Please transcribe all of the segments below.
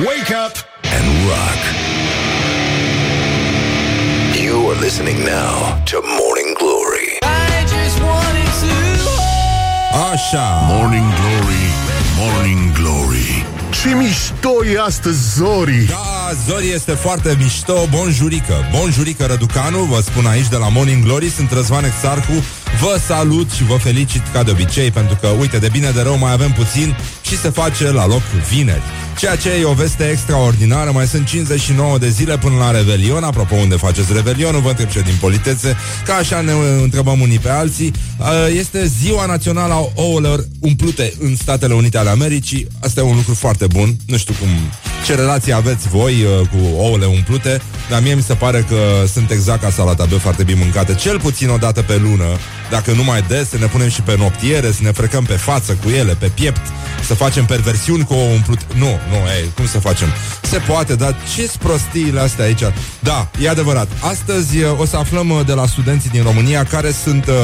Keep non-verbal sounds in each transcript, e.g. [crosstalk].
Wake up and rock. You are listening now to Morning Glory. Așa Morning Glory, Morning Glory. Ce mișto e astăzi, Zori! Da, Zori este foarte mișto Bonjurică, bonjurică Răducanu Vă spun aici de la Morning Glory Sunt Răzvan Exarcu Vă salut și vă felicit ca de obicei Pentru că, uite, de bine de rău mai avem puțin Și se face la loc vineri Ceea ce e o veste extraordinară Mai sunt 59 de zile până la Revelion. Apropo, unde faceți Revelionul Vă întreb ce din politețe Ca așa ne întrebăm unii pe alții Este ziua națională a ouălor umplute în Statele Unite ale Americii. Asta e un lucru foarte bun. Nu știu cum ce relație aveți voi uh, cu ouăle umplute, dar mie mi se pare că sunt exact ca salata băf foarte bine mâncate, cel puțin o dată pe lună, dacă nu mai des, să ne punem și pe noptiere, să ne frecăm pe față cu ele, pe piept, să facem perversiuni cu ouă umplut. Nu, nu, ei, cum să facem? Se poate, dar ce prostiile astea aici? Da, e adevărat. Astăzi uh, o să aflăm uh, de la studenții din România care sunt uh,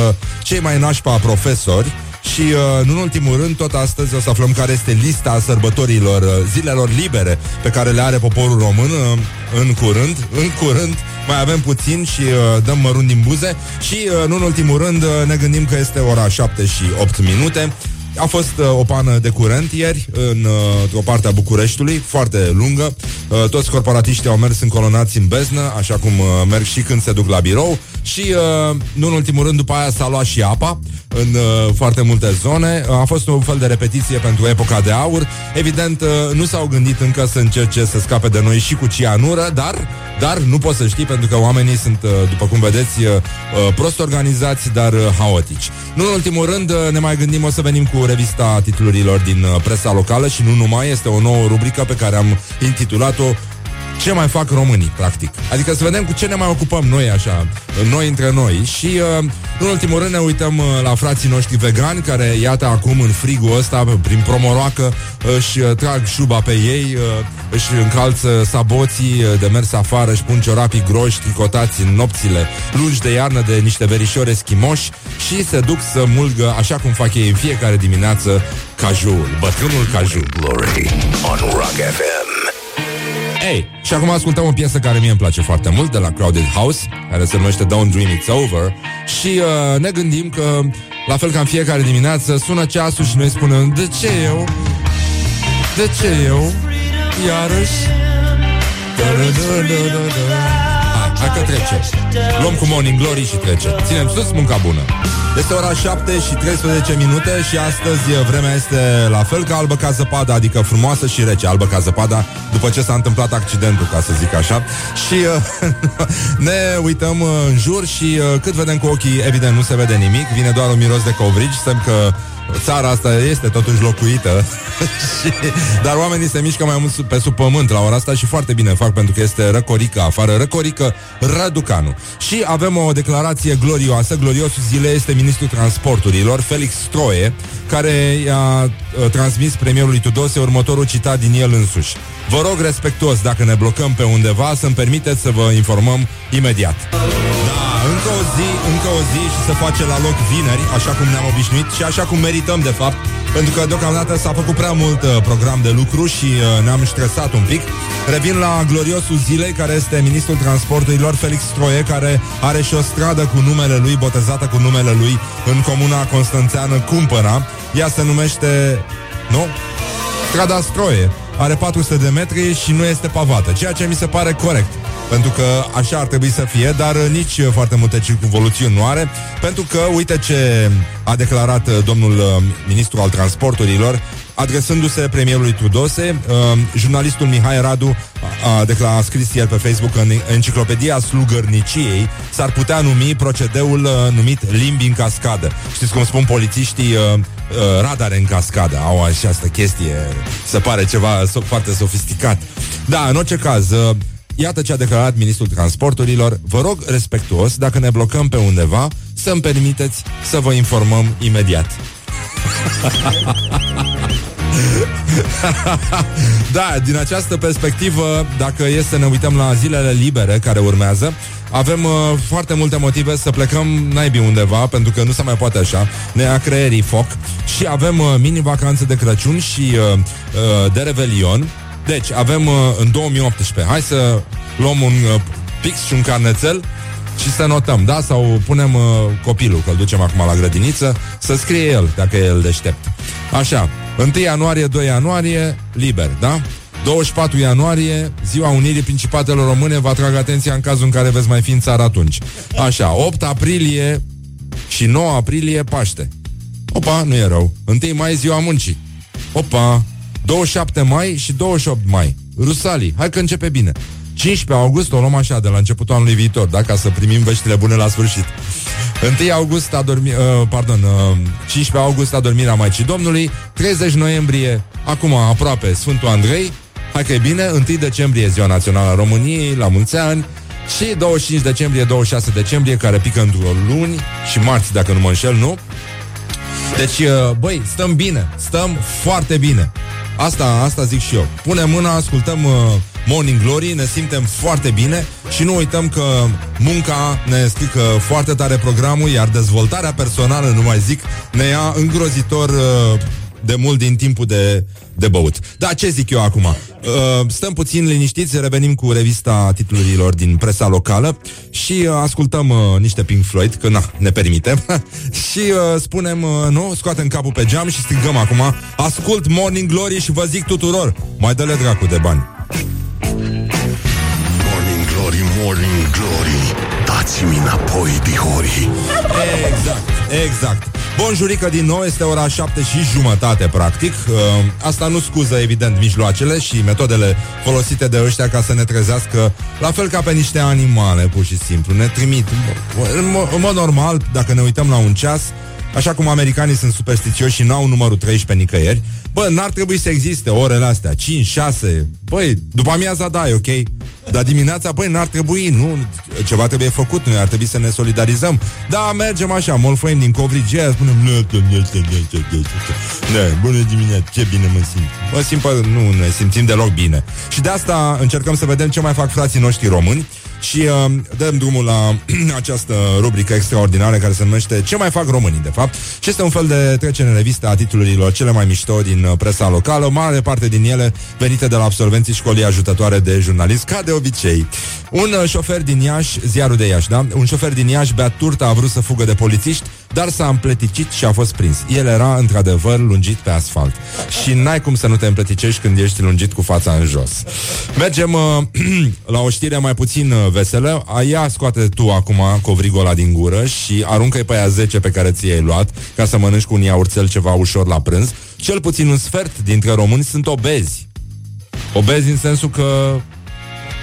cei mai nașpa profesori și, uh, nu în ultimul rând, tot astăzi o să aflăm care este lista sărbătorilor, uh, zilelor libere pe care le are poporul român uh, în curând. În curând mai avem puțin și uh, dăm mărunt din buze și, uh, nu în ultimul rând, uh, ne gândim că este ora 7 și 8 minute. A fost uh, o pană de curent ieri în uh, o parte a Bucureștiului, foarte lungă. Uh, toți corporatiștii au mers încolonați în beznă, așa cum uh, merg și când se duc la birou. Și, uh, nu în ultimul rând, după aia s-a luat și apa în uh, foarte multe zone. Uh, a fost un fel de repetiție pentru epoca de aur. Evident, uh, nu s-au gândit încă să încerce să scape de noi și cu cianură, dar, dar nu poți să știi pentru că oamenii sunt, uh, după cum vedeți, uh, uh, prost organizați, dar uh, haotici. Nu în ultimul rând, uh, ne mai gândim, o să venim cu revista titlurilor din uh, presa locală și nu numai, este o nouă rubrică pe care am intitulat-o ce mai fac românii, practic. Adică să vedem cu ce ne mai ocupăm noi, așa, noi între noi. Și, uh, în ultimul rând, ne uităm uh, la frații noștri vegani, care, iată, acum în frigul ăsta, prin promoroacă, își uh, trag șuba pe ei, uh, își încalță saboții uh, de mers afară, își pun ciorapii groși, tricotați în nopțile lungi de iarnă de niște verișori eschimoși și se duc să mulgă, așa cum fac ei în fiecare dimineață, cajul, bătrânul cajul. Glory on Rock FM. Ei, și acum ascultăm o piesă care mie îmi place foarte mult de la Crowded House, care se numește Don't Dream It's Over și uh, ne gândim că, la fel ca în fiecare dimineață, sună ceasul și noi spunem De ce eu? De ce eu? Iarăși? Hai, hai că trece Luăm cu Morning Glory și trece Ținem sus munca bună. Este ora 7 și 13 minute Și astăzi uh, vremea este la fel ca albă ca zăpada Adică frumoasă și rece Albă ca zăpada după ce s-a întâmplat accidentul Ca să zic așa. Și uh, [laughs] ne uităm uh, în jur Și uh, cât vedem cu ochii Evident nu se vede nimic. Vine doar un miros de covrigi Semn că țara asta este totuși locuită. [laughs] Și, Dar oamenii se mișcă mai mult sub- pe sub pământ la ora asta Și foarte bine fac pentru că este răcorică afară. Răcorică Răducanu Și avem o declarație glorioasă. Gloriosul zilei este ministrul transporturilor Felix Stroie Care i-a uh, transmis premierului Tudose Următorul citat din el însuși. Vă rog respectuos dacă ne blocăm pe undeva Să-mi permiteți să vă informăm imediat. Da, încă o zi, încă o zi și se face la loc vineri, așa cum ne-am obișnuit și așa cum merităm de fapt, pentru că deocamdată s-a făcut prea mult uh, program de lucru și uh, ne-am stresat un pic. Revin la gloriosul zilei, care este ministrul transporturilor Felix Stroie, care are și o stradă cu numele lui, botezată cu numele lui în comuna constanțeană Cumpăra. Ea se numește... Nu? Strada Stroie. Are 400 de metri și nu este pavată, ceea ce mi se pare corect. Pentru că așa ar trebui să fie, dar uh, nici uh, foarte multe circunvoluțiuni nu are, pentru că uite ce a declarat uh, domnul uh, ministru al transporturilor, adresându-se premierului Tudose, uh, jurnalistul Mihai Radu a, a, decla- a scris el pe Facebook că în enciclopedia slugărniciei s-ar putea numi procedeul uh, numit limbi în cascadă. Știți cum spun polițiștii uh, uh, radare în cascadă, au această chestie, se pare ceva so- foarte sofisticat. Da, în orice caz, uh, Iată ce a declarat ministrul transporturilor. Vă rog respectuos, dacă ne blocăm pe undeva, să-mi permiteți să vă informăm imediat. [laughs] [laughs] da, din această perspectivă, dacă e să ne uităm la zilele libere care urmează, avem uh, foarte multe motive să plecăm naibii undeva, pentru că nu se mai poate așa, ne ia creierii foc. Și avem uh, mini-vacanțe de Crăciun și uh, uh, de Revelion, Deci, avem uh, în 2018, hai să luăm un uh, pix și un carnețel și să notăm, da? Sau punem uh, copilul, că-l ducem acum la grădiniță, să scrie el, dacă e el deștept. Așa, 1 ianuarie, 2 ianuarie, liber, da? 24 ianuarie, ziua Unirii Principatelor Române, vă atrag atenția în cazul în care veți mai fi în țară atunci. Așa, 8 aprilie și 9 aprilie, Paște. Opa, nu e rău. 1 mai, ziua muncii. Opa, 27 mai și 28 mai. Rusalii, hai că începe bine. 15 august o luăm așa de la începutul anului viitor, da? Ca să primim veștile bune la sfârșit. 1 august a dormit, uh, pardon, uh, 15 august a dormirea Maicii Domnului, 30 noiembrie, acum aproape Sfântul Andrei, hai că e bine, 1 decembrie Ziua Națională a României, la mulți ani, și 25 decembrie, 26 decembrie, care pică într-o luni și marți, dacă nu mă înșel, nu? Deci, uh, băi, stăm bine, stăm foarte bine. Asta, asta zic și eu. Punem mâna, ascultăm uh, Morning Glory, ne simtem foarte bine și nu uităm că munca ne strică foarte tare programul, iar dezvoltarea personală, nu mai zic, ne ia îngrozitor uh, de mult din timpul de, de băut. Da, ce zic eu acum? Uh, stăm puțin liniștiți, revenim cu revista titlurilor din presa locală și uh, ascultăm uh, niște Pink Floyd, că na, ne permitem, [laughs] și uh, spunem, uh, nu, scoatem capul pe geam și strigăm acum, ascult Morning Glory și vă zic tuturor, mai dă-le dracu de bani. Morning Glory, Morning Glory Dați-mi înapoi, dihori Exact, exact. Bun jurică din nou, este ora 7 și jumătate, practic. Uh, Asta nu scuză, evident, mijloacele și metodele folosite de ăștia ca să ne trezească, la fel ca pe niște animale, pur și simplu. Ne trimit. În, mo- în mod normal, dacă ne uităm la un ceas, Așa cum americanii sunt superstițioși și n-au numărul 13 nicăieri, bă, n-ar trebui să existe orele astea, 5, 6, băi, după amiaza da, e ok, dar dimineața, băi, n-ar trebui, nu, ceva trebuie făcut, noi ar trebui să ne solidarizăm. Da, mergem așa, molfoim din covrigi, aia spunem, nu, nu, nu, nu, nu, nu, nu, bună dimineața, ce bine mă simt. Mă simt, bă, nu ne simțim deloc bine. Și de asta încercăm să vedem ce mai fac frații noștri români și uh, dăm drumul la [clears throat] această rubrică extraordinară care se numește Ce mai fac românii, de fapt. Și este un fel de trecere în revistă a titlurilor cele mai mișto din uh, presa locală, mare parte din ele venite de la absolvenții școlii ajutătoare de jurnalist, ca de obicei. Un uh, șofer din Iași, ziarul de Iași, da? Un șofer din Iași, bea turta, a vrut să fugă de polițiști, dar s-a împleticit și a fost prins. El era, într-adevăr, lungit pe asfalt. Și n-ai cum să nu te împleticești când ești lungit cu fața în jos. Mergem uh, [clears throat] la o știre mai puțin uh, veselă. Aia scoate tu acum covrigul ăla din gură și aruncă-i pe aia 10 pe care ți-ai luat ca să mănânci cu un iaurțel ceva ușor la prânz. Cel puțin un sfert dintre români sunt obezi. Obezi în sensul că...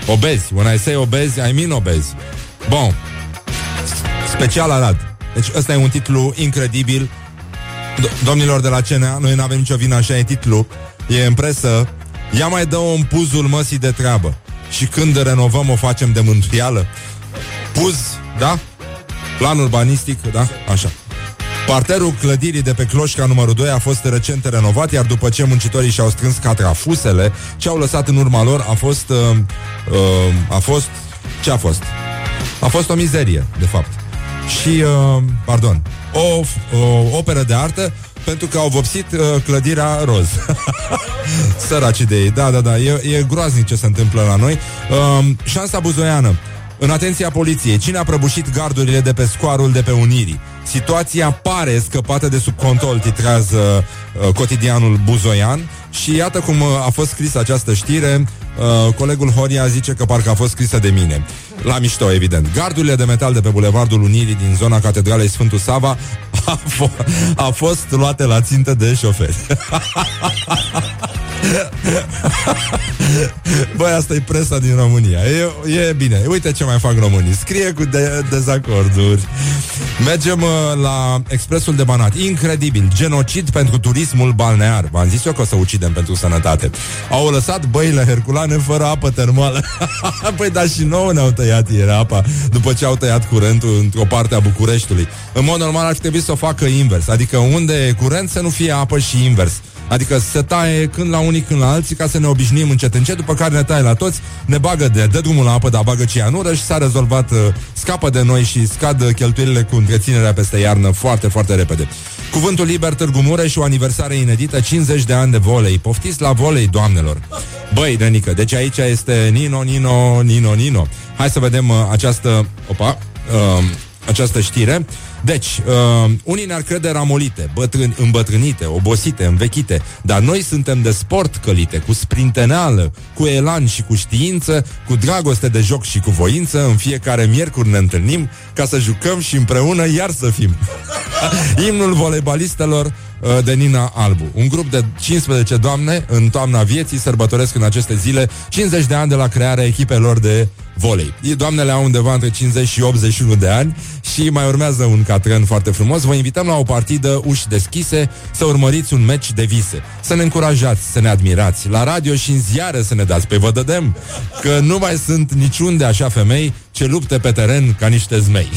Obezi. When I say obezi, I mean obezi. Bun. Special Arad. Deci ăsta e un titlu incredibil. Do- domnilor de la CNA, noi nu avem nicio vină, așa e titlu. E în presă. Ia mai dă un puzul măsii de treabă. Și când renovăm, o facem de mântuială. Puz, da? Plan urbanistic, da? Așa. Parterul clădirii de pe Cloșca numărul 2 a fost recent renovat, iar după ce muncitorii și-au strâns catrafusele, ce au lăsat în urma lor a fost... Uh, uh, a fost... Ce a fost? A fost o mizerie, de fapt. Și, uh, pardon, o, o operă de artă pentru că au vopsit uh, clădirea roz. [laughs] Săracii de ei, da, da, da, e, e groaznic ce se întâmplă la noi. Uh, șansa buzoiană. În atenția poliției, cine a prăbușit gardurile de pe scoarul de pe Unirii? Situația pare scăpată de sub control, titrează uh, cotidianul Buzoian și iată cum uh, a fost scrisă această știre. Uh, colegul Horia zice că parcă a fost scrisă de mine. La mișto, evident. Gardurile de metal de pe Bulevardul Unirii din zona Catedralei Sfântul Sava a, f- a fost luate la țintă de șoferi. [laughs] [laughs] Băi, asta e presa din România. E, e bine. Uite ce mai fac românii. Scrie cu de- dezacorduri. Mergem uh, la Expresul de Banat. Incredibil. Genocid pentru turismul balnear. V-am zis eu că o să ucidem pentru sănătate. Au lăsat băile herculane fără apă termală. [laughs] păi da, și nouă ne-au tăiat ieri apa după ce au tăiat curentul într-o parte a Bucureștiului. În mod normal ar trebui să o facă invers. Adică unde e curent să nu fie apă și invers. Adică se taie când la unii, când la alții Ca să ne obișnuim încet încet După care ne taie la toți, ne bagă de, dă drumul la apă Dar bagă cianură și s-a rezolvat uh, Scapă de noi și scad uh, cheltuielile Cu întreținerea peste iarnă foarte, foarte repede Cuvântul liber Târgu Mureș, o aniversare inedită, 50 de ani de volei. Poftiți la volei, doamnelor. Băi, Nenică, deci aici este Nino, Nino, Nino, Nino. Hai să vedem uh, această... Opa, uh, această știre. Deci, uh, unii ne-ar crede ramolite, bătrân, îmbătrânite, obosite, învechite, dar noi suntem de sport călite, cu sprinteneală, cu elan și cu știință, cu dragoste de joc și cu voință. În fiecare miercuri ne întâlnim ca să jucăm și împreună iar să fim. [laughs] Imnul voleibalistelor uh, de Nina Albu. Un grup de 15 doamne în toamna vieții sărbătoresc în aceste zile 50 de ani de la crearea echipelor de volei. Doamnele au undeva între 50 și 81 de ani și mai urmează un catren foarte frumos. Vă invităm la o partidă uși deschise să urmăriți un meci de vise. Să ne încurajați, să ne admirați. La radio și în ziare să ne dați pe vă dădem că nu mai sunt niciunde așa femei ce lupte pe teren ca niște zmei.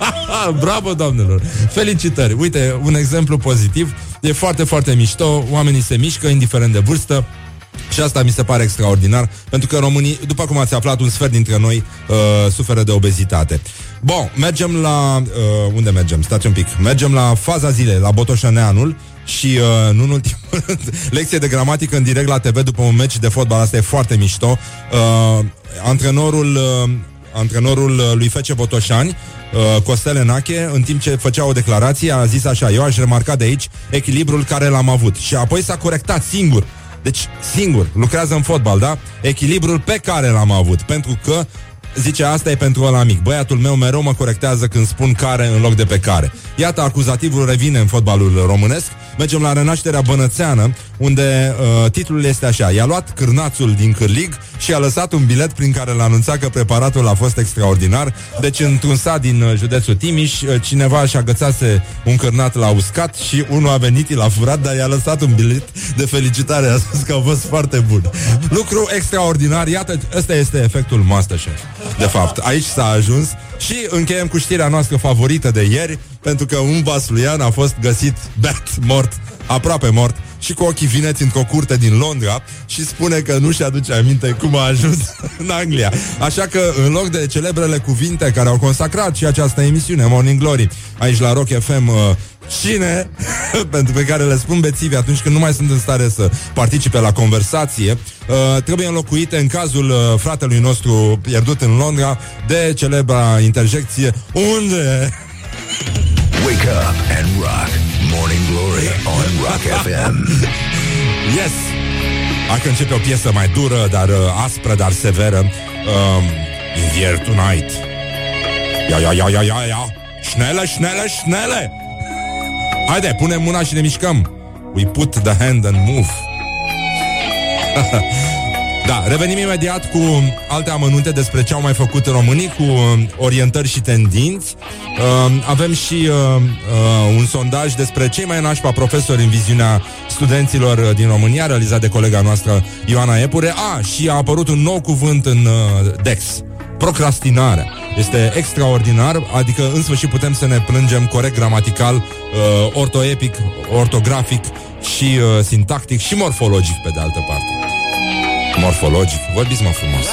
[laughs] Bravo, doamnelor! Felicitări! Uite, un exemplu pozitiv. E foarte, foarte mișto. Oamenii se mișcă, indiferent de vârstă. Și asta mi se pare extraordinar, pentru că românii, după cum ați aflat, un sfert dintre noi uh, suferă de obezitate. Bun, mergem la... Uh, unde mergem? Stați un pic. Mergem la faza zilei, la Botoșaneanul și, uh, nu în ultimul [laughs] rând, lecție de gramatică în direct la TV după un meci de fotbal. Asta e foarte mișto. Uh, antrenorul... Uh, antrenorul uh, lui Fece Botoșani, uh, Costel Enache, în timp ce făcea o declarație, a zis așa, eu aș remarca de aici echilibrul care l-am avut. Și apoi s-a corectat singur. Deci, singur, lucrează în fotbal, da? Echilibrul pe care l-am avut, pentru că Zice, asta e pentru ăla mic. Băiatul meu mereu mă corectează când spun care în loc de pe care. Iată, acuzativul revine în fotbalul românesc. Mergem la renașterea bănățeană, unde uh, titlul este așa. I-a luat cârnațul din cârlig și a lăsat un bilet prin care l-a anunțat că preparatul a fost extraordinar. Deci, într-un sat din uh, județul Timiș, uh, cineva și-a gățase un cârnat la uscat și unul a venit, l-a furat, dar i-a lăsat un bilet de felicitare. A spus că a fost foarte bun. Lucru extraordinar. Iată, ăsta este efectul Masterchef. De fapt, aici s-a ajuns și încheiem cu știrea noastră favorită de ieri, pentru că un vasluian a fost găsit beat, mort, aproape mort, și cu ochii vineți într-o curte din Londra și spune că nu-și aduce aminte cum a ajuns [laughs] în Anglia. Așa că, în loc de celebrele cuvinte care au consacrat și această emisiune, Morning Glory, aici la Rock FM, uh, cine, [laughs] pentru pe care le spun bețivi atunci când nu mai sunt în stare să participe la conversație, uh, trebuie înlocuite în cazul uh, fratelui nostru pierdut în Londra de celebra interjecție Unde? [laughs] Wake up and rock. Morning Glory on Rock FM. [laughs] Yes! Dacă începe o piesă mai dură, dar uh, aspră, dar severă. Um, in the air tonight. Ia, ia, ia, ia, ia, ia. Schnelle, schnelle, schnelle. Haide, punem mâna și ne mișcăm. We put the hand and move. [laughs] Da, revenim imediat cu alte amănunte despre ce au mai făcut românii, cu uh, orientări și tendinți. Uh, avem și uh, uh, un sondaj despre cei mai nașpa profesori în viziunea studenților uh, din România, realizat de colega noastră Ioana Epure. A, și a apărut un nou cuvânt în uh, DEX. Procrastinarea. Este extraordinar, adică în sfârșit putem să ne plângem corect gramatical, uh, ortoepic, ortografic și uh, sintactic și morfologic pe de altă parte. Morfologic. Vorbiți mă frumos.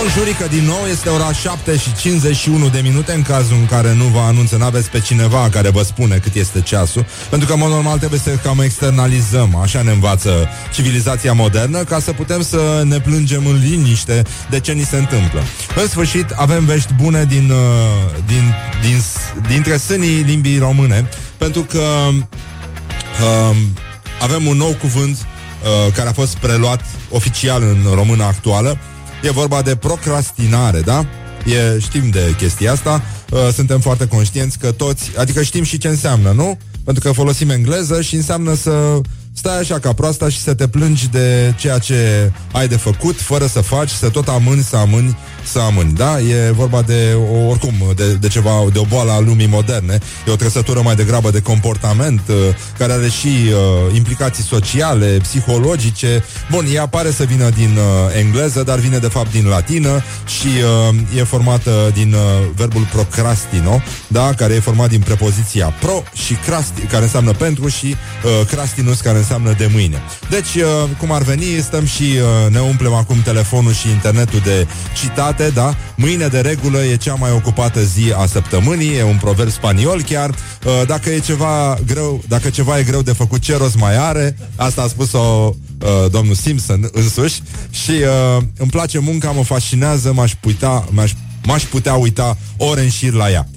Bonjurică din nou, este ora 7 și 51 de minute În cazul în care nu vă anunță, n-aveți pe cineva Care vă spune cât este ceasul Pentru că, în mod normal, trebuie să cam externalizăm Așa ne învață civilizația modernă Ca să putem să ne plângem în liniște De ce ni se întâmplă În sfârșit, avem vești bune din, uh, din, din, dintre sânii limbii române Pentru că um, avem un nou cuvânt uh, care a fost preluat oficial în română actuală. E vorba de procrastinare, da? E, știm de chestia asta, uh, suntem foarte conștienți că toți, adică știm și ce înseamnă, nu? Pentru că folosim engleză și înseamnă să stai așa ca proasta și să te plângi de ceea ce ai de făcut, fără să faci, să tot amâni, să amâni, să amâni. Da? E vorba de, o, oricum, de, de ceva, de o boală a lumii moderne. E o trăsătură mai degrabă de comportament, uh, care are și uh, implicații sociale, psihologice. Bun, ea pare să vină din uh, engleză, dar vine de fapt din latină și uh, e formată din uh, verbul procrastino, da? care e format din prepoziția pro și crasti, care înseamnă pentru și uh, crastinus, care înseamnă de mâine. Deci, uh, cum ar veni, stăm și uh, ne umplem acum telefonul și internetul de citate departe, da? Mâine de regulă e cea mai ocupată zi a săptămânii, e un proverb spaniol chiar. Uh, dacă e ceva greu, dacă ceva e greu de făcut, ce rost mai are? Asta a spus-o uh, domnul Simpson însuși și uh, îmi place munca, mă fascinează, m-aș putea, m-aș, m-aș putea uita ore în șir la ea.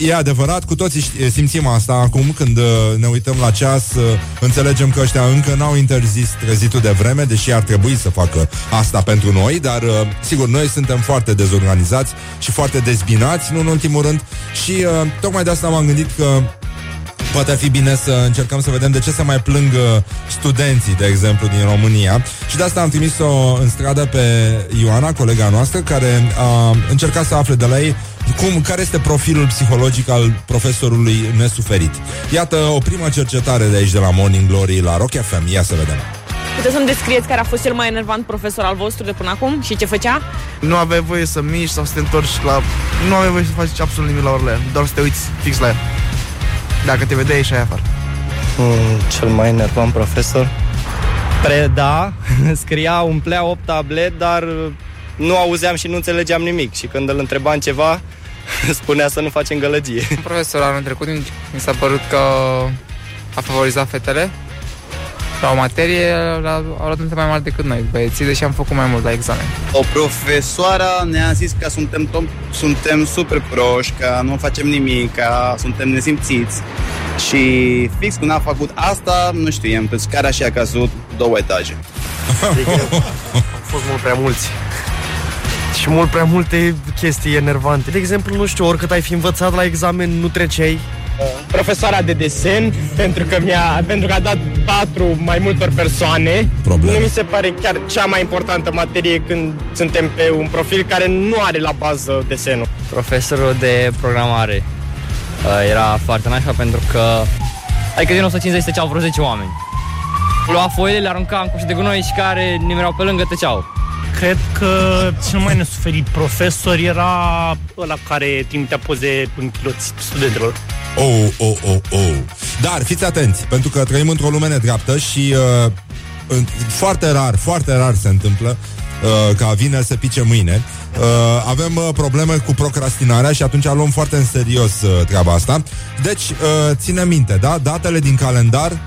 E adevărat, cu toții simțim asta acum când uh, ne uităm la ceas, uh, înțelegem că ăștia încă n-au interzis trezitul de vreme, deși ar trebui să facă asta pentru noi, dar uh, sigur, noi suntem foarte dezorganizați și foarte dezbinați, nu în ultimul rând, și tocmai de asta m-am gândit că Poate ar fi bine să încercăm să vedem de ce se mai plâng studenții, de exemplu, din România. Și de asta am trimis-o în stradă pe Ioana, colega noastră, care a încercat să afle de la ei cum, care este profilul psihologic al profesorului nesuferit. Iată o primă cercetare de aici de la Morning Glory la Rock FM. Ia să vedem. Puteți să-mi descrieți care a fost cel mai enervant profesor al vostru de până acum și ce făcea? Nu aveai voie să miști sau să te întorci la... Nu aveai voie să faci absolut nimic la orele, doar să te uiți fix la el. Dacă te vedeai, și afară. Mm, cel mai enervant profesor? Preda, [laughs] scria, umplea 8 tablet, dar nu auzeam și nu înțelegeam nimic. Și când îl întrebam ceva, [laughs] spunea să nu facem gălăgie. Un profesor anul trecut mi s-a părut că a favorizat fetele la o materie au luat mai mult decât noi, băieții, deși am făcut mai mult la examen. O profesoară ne-a zis că suntem, tom- suntem super proști, că nu facem nimic, că suntem nesimțiți. Și fix când a făcut asta, nu știu, pe scara și a căzut două etaje. [laughs] Au fost mult prea mulți și mult prea multe chestii enervante. De exemplu, nu știu, oricât ai fi învățat la examen, nu treceai. Profesoara de desen, pentru că, mi-a, pentru că a dat patru mai multor persoane. Problem. Nu mi se pare chiar cea mai importantă materie când suntem pe un profil care nu are la bază desenul. Profesorul de programare uh, era foarte nașpa pentru că Adică din 150 tăceau vreo 10 oameni. Lua foile, le arunca în cușă de gunoi și care nimereau pe lângă tăceau. Cred că cel mai nesuferit profesor era ăla care trimitea poze în chiloți studenților. Oh, oh, oh, oh. Dar fiți atenți, pentru că trăim într-o lume nedreaptă și uh, foarte rar, foarte rar se întâmplă uh, ca vineri să pice mâine. Uh, avem uh, probleme cu procrastinarea și atunci luăm foarte în serios uh, treaba asta. Deci, uh, ține minte, da? Datele din calendar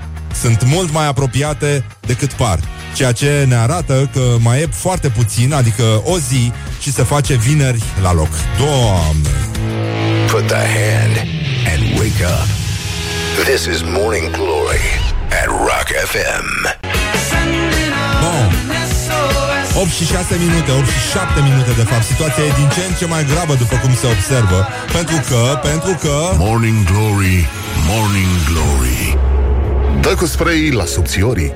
sunt mult mai apropiate decât par. Ceea ce ne arată că mai e foarte puțin, adică o zi, și se face vineri la loc. Doamne! Put the hand and wake up. This is Morning Glory at Rock FM. Bun. 8 și 6 minute, 8 și 7 minute de fapt Situația e din ce în ce mai grabă după cum se observă Pentru că, pentru că Morning Glory, Morning Glory Dă cu spray la subțiorii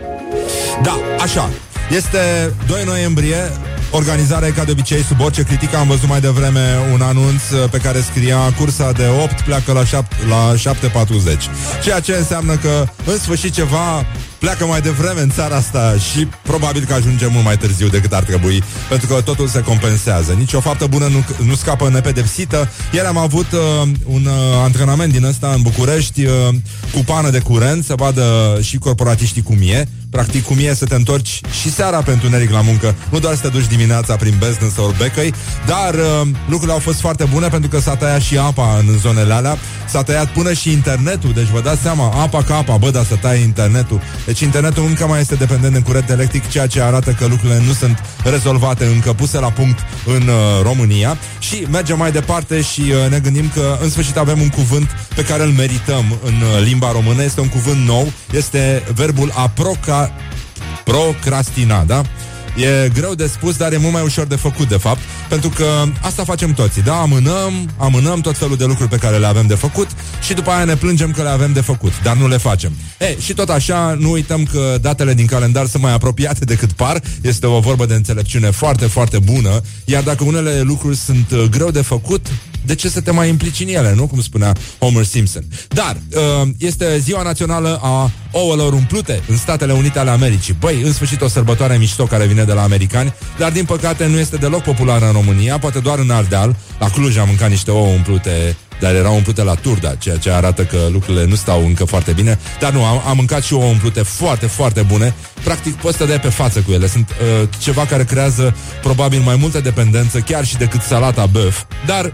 Da, așa. Este 2 noiembrie Organizarea e ca de obicei sub orice critică. Am văzut mai devreme un anunț pe care scria Cursa de 8 pleacă la, 7, la 7.40 Ceea ce înseamnă că în sfârșit ceva pleacă mai devreme în țara asta și probabil că ajungem mult mai târziu decât ar trebui, pentru că totul se compensează. Nici o faptă bună nu, nu scapă nepedepsită. Ieri am avut uh, un uh, antrenament din ăsta în București uh, cu pană de curent, să vadă și corporatiștii cum e. Practic cum e să te întorci și seara pentru neric la muncă, nu doar să te duci dimineața prin Bezdân sau Becăi, dar uh, lucrurile au fost foarte bune pentru că s-a tăiat și apa în zonele alea, s-a tăiat până și internetul, deci vă dați seama, apa ca apa, bă, dar să taie internetul. Deci internetul încă mai este dependent de curent electric, ceea ce arată că lucrurile nu sunt rezolvate încă, puse la punct în uh, România. Și mergem mai departe și uh, ne gândim că în sfârșit avem un cuvânt pe care îl merităm în uh, limba română, este un cuvânt nou, este verbul aproca procrastina, da? E greu de spus, dar e mult mai ușor de făcut, de fapt, pentru că asta facem toți, da? Amânăm, amânăm tot felul de lucruri pe care le avem de făcut și după aia ne plângem că le avem de făcut, dar nu le facem. E, și tot așa, nu uităm că datele din calendar sunt mai apropiate [laughs] decât par, este o vorbă de înțelepciune foarte, foarte bună, iar dacă unele lucruri sunt uh, greu de făcut, de ce să te mai implici în ele, nu? Cum spunea Homer Simpson. Dar uh, este ziua națională a ouălor umplute în Statele Unite ale Americii. Băi, în sfârșit o sărbătoare mișto care vine de la americani, dar din păcate nu este deloc populară în România, poate doar în Ardeal. La Cluj am mâncat niște ouă umplute dar erau umplute la turda, ceea ce arată că lucrurile nu stau încă foarte bine. Dar nu, am, am mâncat și ouă umplute foarte, foarte bune. Practic, poți să te dai pe față cu ele. Sunt uh, ceva care creează probabil mai multă dependență, chiar și decât salata băf. Dar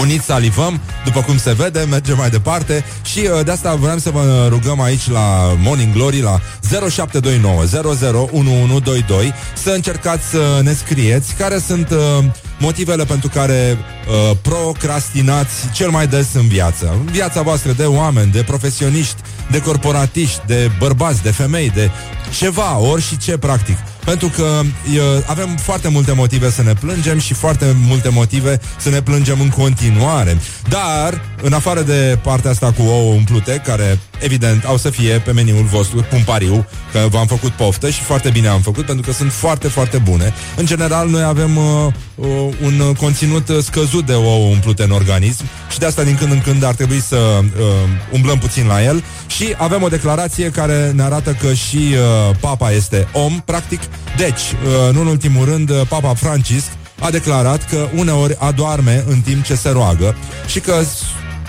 unit salivăm, după cum se vede, mergem mai departe și uh, de asta vreau să vă rugăm aici la Morning Glory la 0729 001122 să încercați să ne scrieți care sunt uh, motivele pentru care uh, procrastinați cel mai des în viață. În viața voastră de oameni, de profesioniști, de corporatiști, de bărbați, de femei, de ceva, ori și ce, practic. Pentru că uh, avem foarte multe motive să ne plângem și foarte multe motive să ne plângem în continuare. Dar, în afară de partea asta cu ouă umplute, care evident au să fie pe meniul vostru, pun pariu, că v-am făcut poftă și foarte bine am făcut, pentru că sunt foarte, foarte bune. În general, noi avem uh, uh, un conținut scăzut de ouă umplute în organism și de asta din când în când ar trebui să uh, umblăm puțin la el și avem o declarație care ne arată că și uh, papa este om, practic. Deci, uh, nu în ultimul rând, uh, papa Francisc a declarat că uneori adoarme în timp ce se roagă și că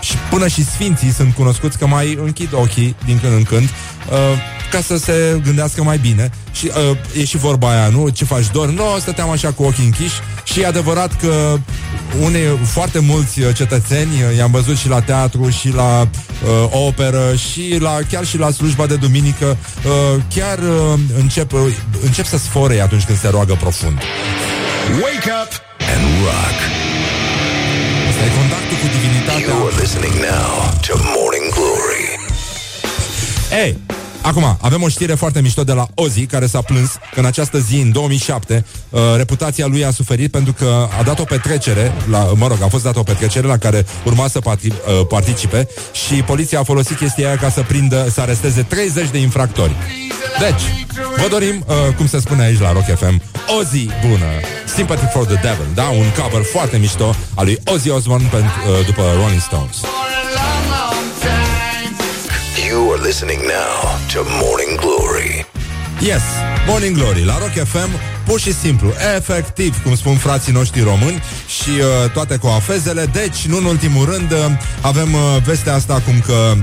și până și sfinții sunt cunoscuți că mai închid ochii din când în când uh, ca să se gândească mai bine. Și uh, e și vorba aia, nu? Ce faci dor? Nu, stăteam așa cu ochii închiși și e adevărat că unei foarte mulți uh, cetățeni, uh, i-am văzut și la teatru, și la uh, operă, și la chiar și la slujba de duminică, uh, chiar uh, încep, uh, încep să sfore atunci când se roagă profund. Wake up and rock. Listening now to Morning Glory. Ei, Acum, avem o știre foarte mișto de la Ozzy, care s-a plâns că în această zi, în 2007, uh, reputația lui a suferit pentru că a dat o petrecere, la, mă rog, a fost dată o petrecere la care urma să pati, uh, participe și poliția a folosit chestia aia ca să prindă, să aresteze 30 de infractori. Deci, vă dorim, uh, cum se spune aici la Rock FM, Ozzy bună, Sympathy for the Devil, da? Un cover foarte mișto al lui Ozzy Osbourne pentru, uh, după Rolling Stones. You are listening now to Morning Glory. Yes, Morning Glory la Rock FM Pur și simplu, efectiv Cum spun frații noștri români Și uh, toate coafezele Deci, nu în ultimul rând uh, Avem uh, vestea asta cum că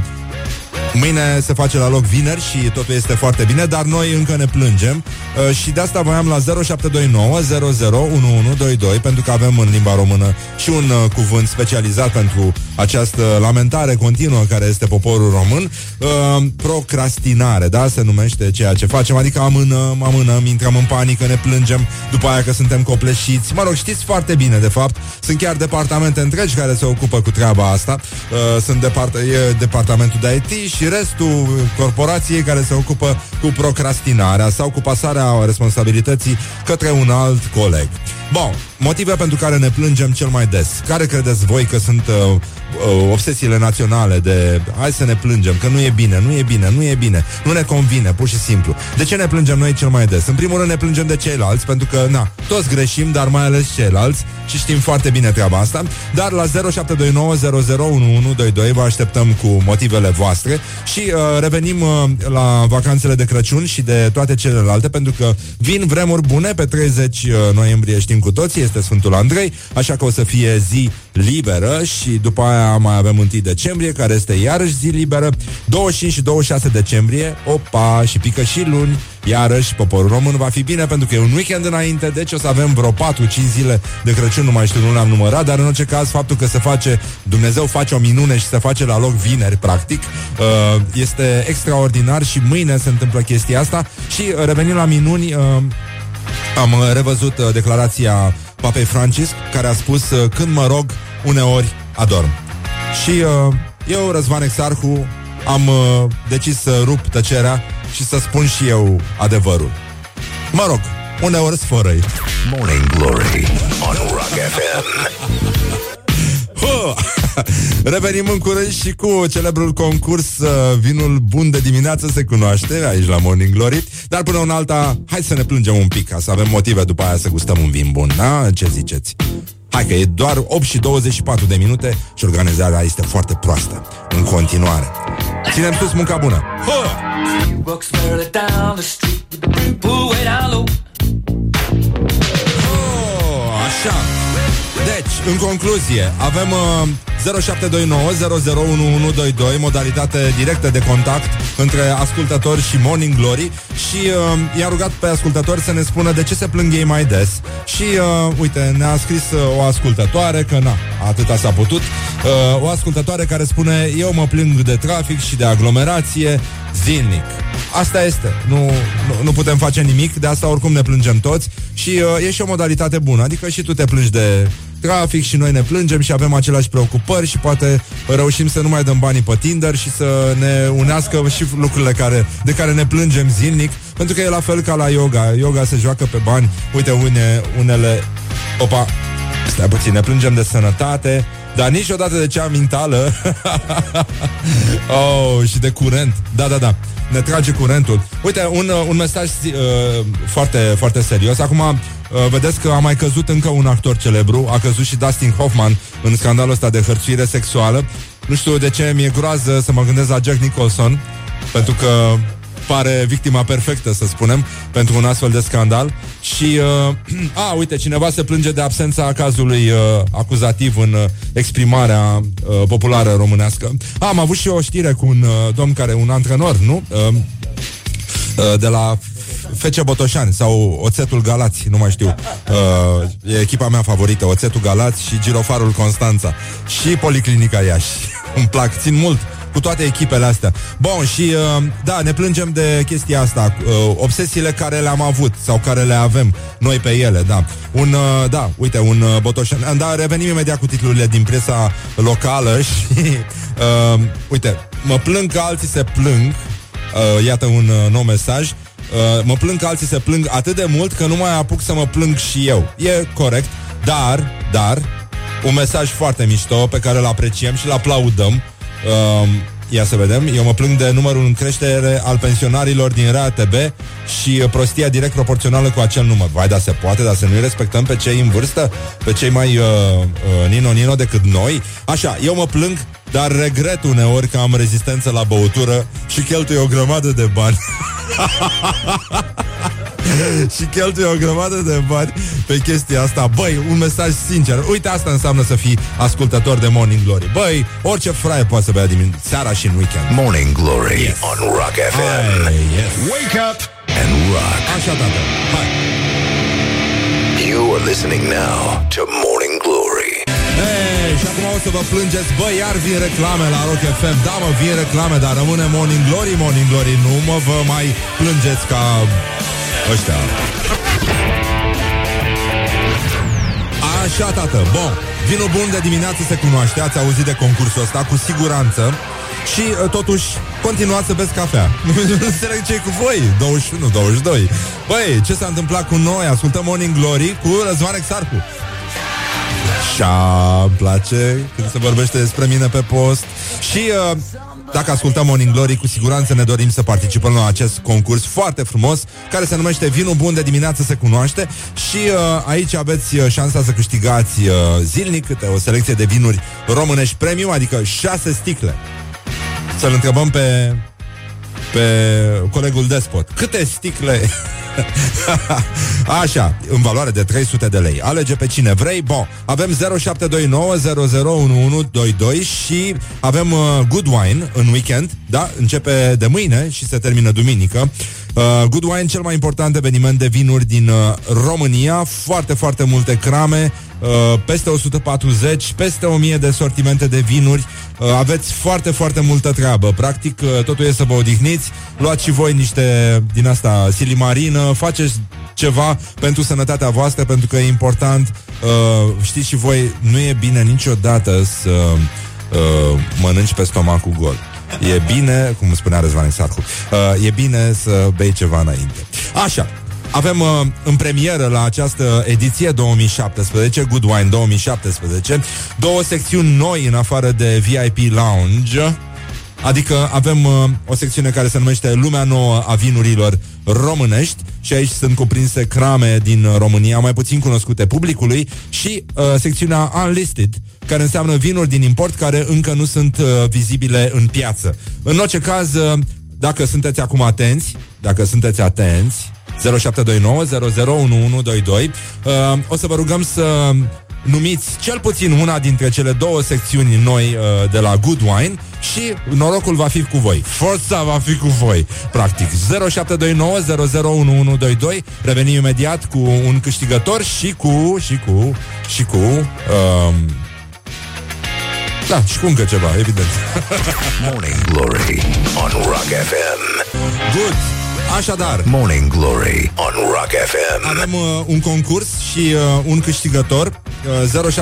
Mâine se face la loc vineri și totul este foarte bine, dar noi încă ne plângem uh, și de asta voiam la 0729 001122 pentru că avem în limba română și un uh, cuvânt specializat pentru această lamentare continuă care este poporul român. Uh, procrastinare, da? Se numește ceea ce facem, adică amânăm, amânăm, intrăm în panică, ne plângem după aia că suntem copleșiți. Mă rog, știți foarte bine, de fapt. Sunt chiar departamente întregi care se ocupă cu treaba asta. Uh, sunt depart- e departamentul de IT și restul corporației care se ocupă cu procrastinarea sau cu pasarea responsabilității către un alt coleg. Bun, motive pentru care ne plângem cel mai des. Care credeți voi că sunt uh, uh, obsesiile naționale de hai să ne plângem, că nu e bine, nu e bine, nu e bine, nu ne convine, pur și simplu. De ce ne plângem noi cel mai des? În primul rând ne plângem de ceilalți, pentru că, na, toți greșim, dar mai ales ceilalți și știm foarte bine treaba asta. Dar la 0729001122 vă așteptăm cu motivele voastre și uh, revenim uh, la vacanțele de Crăciun și de toate celelalte, pentru că vin vremuri bune pe 30 noiembrie, știm cu toții, este Sfântul Andrei, așa că o să fie zi liberă și după aia mai avem 1 decembrie, care este iarăși zi liberă, 25 și 26 decembrie, opa, și pică și luni, iarăși poporul român va fi bine pentru că e un weekend înainte, deci o să avem vreo 4-5 zile de Crăciun, nu mai știu, nu le-am numărat, dar în orice caz faptul că se face, Dumnezeu face o minune și se face la loc vineri, practic, uh, este extraordinar și mâine se întâmplă chestia asta. Și uh, revenim la minuni, uh, am uh, revăzut uh, declarația Papei Francisc, care a spus uh, când mă rog, uneori adorm. Și uh, eu, Răzvan Exarhu, am uh, decis să rup tăcerea și să spun și eu adevărul. Mă rog, uneori sfărăi. Morning Glory on Rock FM. Hă! Revenim în curând și cu celebrul concurs uh, Vinul bun de dimineață se cunoaște aici la Morning Glory Dar până în alta, hai să ne plângem un pic Ca să avem motive după aia să gustăm un vin bun Da? Ce ziceți? Hai că e doar 8 și 24 de minute Și organizarea este foarte proastă. În continuare. Ținem sus munca bună. Hă! În concluzie, avem uh, 0729 001122 modalitate directă de contact între ascultători și Morning Glory și uh, i-a rugat pe ascultători să ne spună de ce se plâng ei mai des. Și uh, uite, ne-a scris uh, o ascultătoare că na, atâta s-a putut. Uh, o ascultătoare care spune eu mă plâng de trafic și de aglomerație zilnic. Asta este. Nu, nu, nu putem face nimic, de asta oricum ne plângem toți și uh, e și o modalitate bună. Adică și tu te plângi de trafic și noi ne plângem și avem aceleași preocupări și poate reușim să nu mai dăm banii pe Tinder și să ne unească și lucrurile care, de care ne plângem zilnic, pentru că e la fel ca la yoga. Yoga se joacă pe bani. Uite, une, unele... Opa, stai puțin, ne plângem de sănătate, dar niciodată de cea mentală [laughs] Oh, și de curent Da, da, da ne trage curentul. Uite, un, un mesaj uh, foarte, foarte serios. Acum, uh, vedeți că a mai căzut încă un actor celebru. A căzut și Dustin Hoffman în scandalul ăsta de hărțuire sexuală. Nu știu de ce mi-e groază să mă gândesc la Jack Nicholson, pentru că pare victima perfectă, să spunem, pentru un astfel de scandal. Și, uh, [clears throat] a, uite, cineva se plânge de absența cazului uh, acuzativ în uh, exprimarea uh, populară românească. A, am avut și o știre cu un uh, domn care, un antrenor, nu? Uh, uh, de la Fece Botoșani sau Oțetul Galați, nu mai știu. Uh, e echipa mea favorită, Oțetul Galați și Girofarul Constanța și Policlinica Iași. [laughs] Îmi plac, țin mult cu toate echipele astea. Bun, și uh, da, ne plângem de chestia asta, uh, obsesiile care le-am avut sau care le avem noi pe ele, da. Un, uh, da, uite, un uh, botoșan. Da, revenim imediat cu titlurile din presa locală [laughs] și, uh, uite, mă plâng că alții se plâng, uh, iată un uh, nou mesaj, Uh, mă plâng că alții se plâng atât de mult că nu mai apuc să mă plâng și eu. E corect, dar, dar, un mesaj foarte mișto pe care îl apreciem și îl aplaudăm. Uh, Ia să vedem, eu mă plâng de numărul în creștere al pensionarilor din RATB și uh, prostia direct proporțională cu acel număr. Vai, dar se poate, dar să nu-i respectăm pe cei în vârstă, pe cei mai uh, uh, nino-nino decât noi. Așa, eu mă plâng, dar regret uneori că am rezistență la băutură și cheltui o grămadă de bani. [laughs] [laughs] și cheltuie o grămadă de bani pe chestia asta. Băi, un mesaj sincer. Uite, asta înseamnă să fii ascultător de Morning Glory. Băi, orice fraie poate să bea din seara și în weekend. Morning Glory yes. on Rock FM. Hai, yes. Wake up and rock. Așa, tată. Hai. You are listening now to Morning Glory. Hey, și acum o să vă plângeți Băi, iar vin reclame la Rock FM Da, mă, vin reclame, dar rămâne Morning Glory Morning Glory, nu mă vă mai plângeți ca ăștia. Așa, tată, bun. Vinul bun de dimineață se cunoaște Ați auzit de concursul ăsta, cu siguranță. Și uh, totuși continuați să beți cafea. [laughs] Nu înțeleg ce cu voi. 21, 22 Băi, ce s-a întâmplat cu noi? Ascultăm Morning Glory cu Răzvan Exarcu Așa, îmi place când se vorbește despre mine pe post Și uh, dacă ascultăm Morning Glory, cu siguranță ne dorim să participăm la acest concurs foarte frumos, care se numește Vinul Bun de dimineață se cunoaște și uh, aici aveți uh, șansa să câștigați uh, zilnic câte o selecție de vinuri românești premium, adică șase sticle. Să-l întrebăm pe pe colegul Despot. Câte sticle [laughs] Așa, în valoare de 300 de lei. Alege pe cine vrei. Bun, avem 0729 și avem uh, Good Wine în weekend, da? Începe de mâine și se termină duminică. Uh, Good Wine, cel mai important eveniment de vinuri din uh, România, foarte, foarte multe crame, uh, peste 140, peste 1000 de sortimente de vinuri, uh, aveți foarte, foarte multă treabă. Practic, uh, totul e să vă odihniți, luați și voi niște din asta silimarină, faceți ceva pentru sănătatea voastră, pentru că e important, uh, știți și voi, nu e bine niciodată să uh, mănânci pe stomacul gol. E bine, cum spunea Răzvan Sarcu, uh, e bine să bei ceva înainte. Așa, avem uh, în premieră la această ediție 2017, Good Wine 2017, două secțiuni noi în afară de VIP Lounge. Adică avem uh, o secțiune care se numește Lumea Nouă a Vinurilor Românești și aici sunt cuprinse crame din România, mai puțin cunoscute publicului și uh, secțiunea Unlisted, care înseamnă vinuri din import care încă nu sunt uh, vizibile în piață. În orice caz, uh, dacă sunteți acum atenți, dacă sunteți atenți, 0729 001122 uh, O să vă rugăm să numiți cel puțin una dintre cele două secțiuni noi uh, de la Good Wine și norocul va fi cu voi. Forța va fi cu voi, practic. 0729 Revenim imediat cu un câștigător și cu și cu și cu um, da, și cu încă ceva, evident. Morning Glory on Rock FM. Good. Așadar, Morning Glory on Rock FM. avem uh, un concurs și uh, un câștigător uh,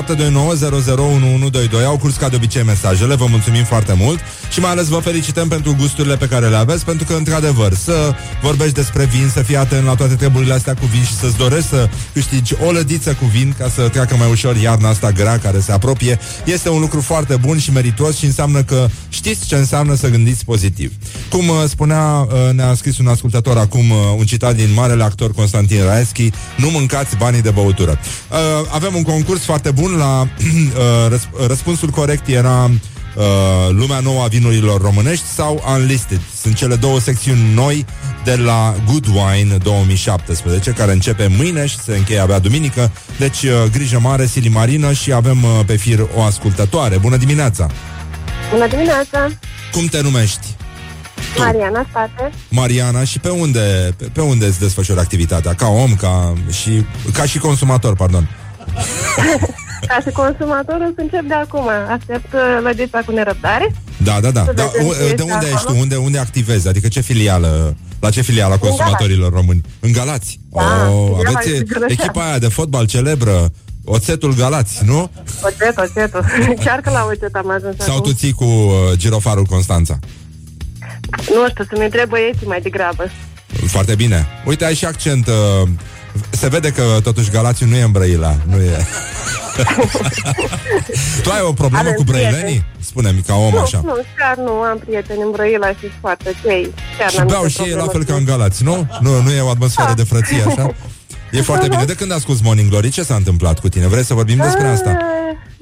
0729001122 Au curs ca de obicei mesajele Vă mulțumim foarte mult Și mai ales vă felicităm pentru gusturile pe care le aveți Pentru că, într-adevăr, să vorbești despre vin Să fii atent la toate treburile astea cu vin Și să-ți dorești să câștigi o lădiță cu vin Ca să treacă mai ușor iarna asta grea Care se apropie Este un lucru foarte bun și meritos Și înseamnă că știți ce înseamnă să gândiți pozitiv Cum uh, spunea, uh, ne-a scris un ascultător acum uh, Un citat din marele actor Constantin Raeschi Nu mâncați banii de băutură uh, Avem un concurs foarte bun la [clears throat] uh, răsp- Răspunsul corect era uh, Lumea nouă a vinurilor românești Sau Unlisted Sunt cele două secțiuni noi De la Good Wine 2017 Care începe mâine și se încheie abia duminică Deci uh, grijă mare, silimarină Și avem uh, pe fir o ascultătoare Bună dimineața! Bună dimineața! Cum te numești? Mariana State. Mariana și pe unde, pe, pe unde îți desfășori activitatea? Ca om, ca și, ca și consumator, pardon. [laughs] Ca și consumator o să încep de acum. Aștept uh, lădița cu nerăbdare. Da, da, da. Să da vedem u- ce de este unde ești tu? acolo. Unde, unde activezi? Adică ce filială? La ce filială a consumatorilor români? În Galați. Da, oh, filiala aveți este Grășa. echipa aia de fotbal celebră, Oțetul Galați, nu? Oțet, oțetul. [laughs] Chiar că la oțet am ajuns Sau acum. tu ții cu uh, girofarul Constanța? Nu știu, să-mi trebuie ei mai degrabă. Foarte bine. Uite, ai și accent... Uh, se vede că totuși Galațiu nu e în Brăila. Nu e... [laughs] tu ai o problemă Avem cu brăilenii? prieteni. Spune-mi, ca om nu, așa. nu, chiar nu am prieteni în Brăila și foarte cei. Chiar Și n-am beau nicio și ei la problemă fel ca cu- în Galați, nu? Nu, nu e o atmosferă de frăție, așa? [laughs] E foarte bine. De când asculti Morning Glory, ce s-a întâmplat cu tine? Vrei să vorbim despre asta?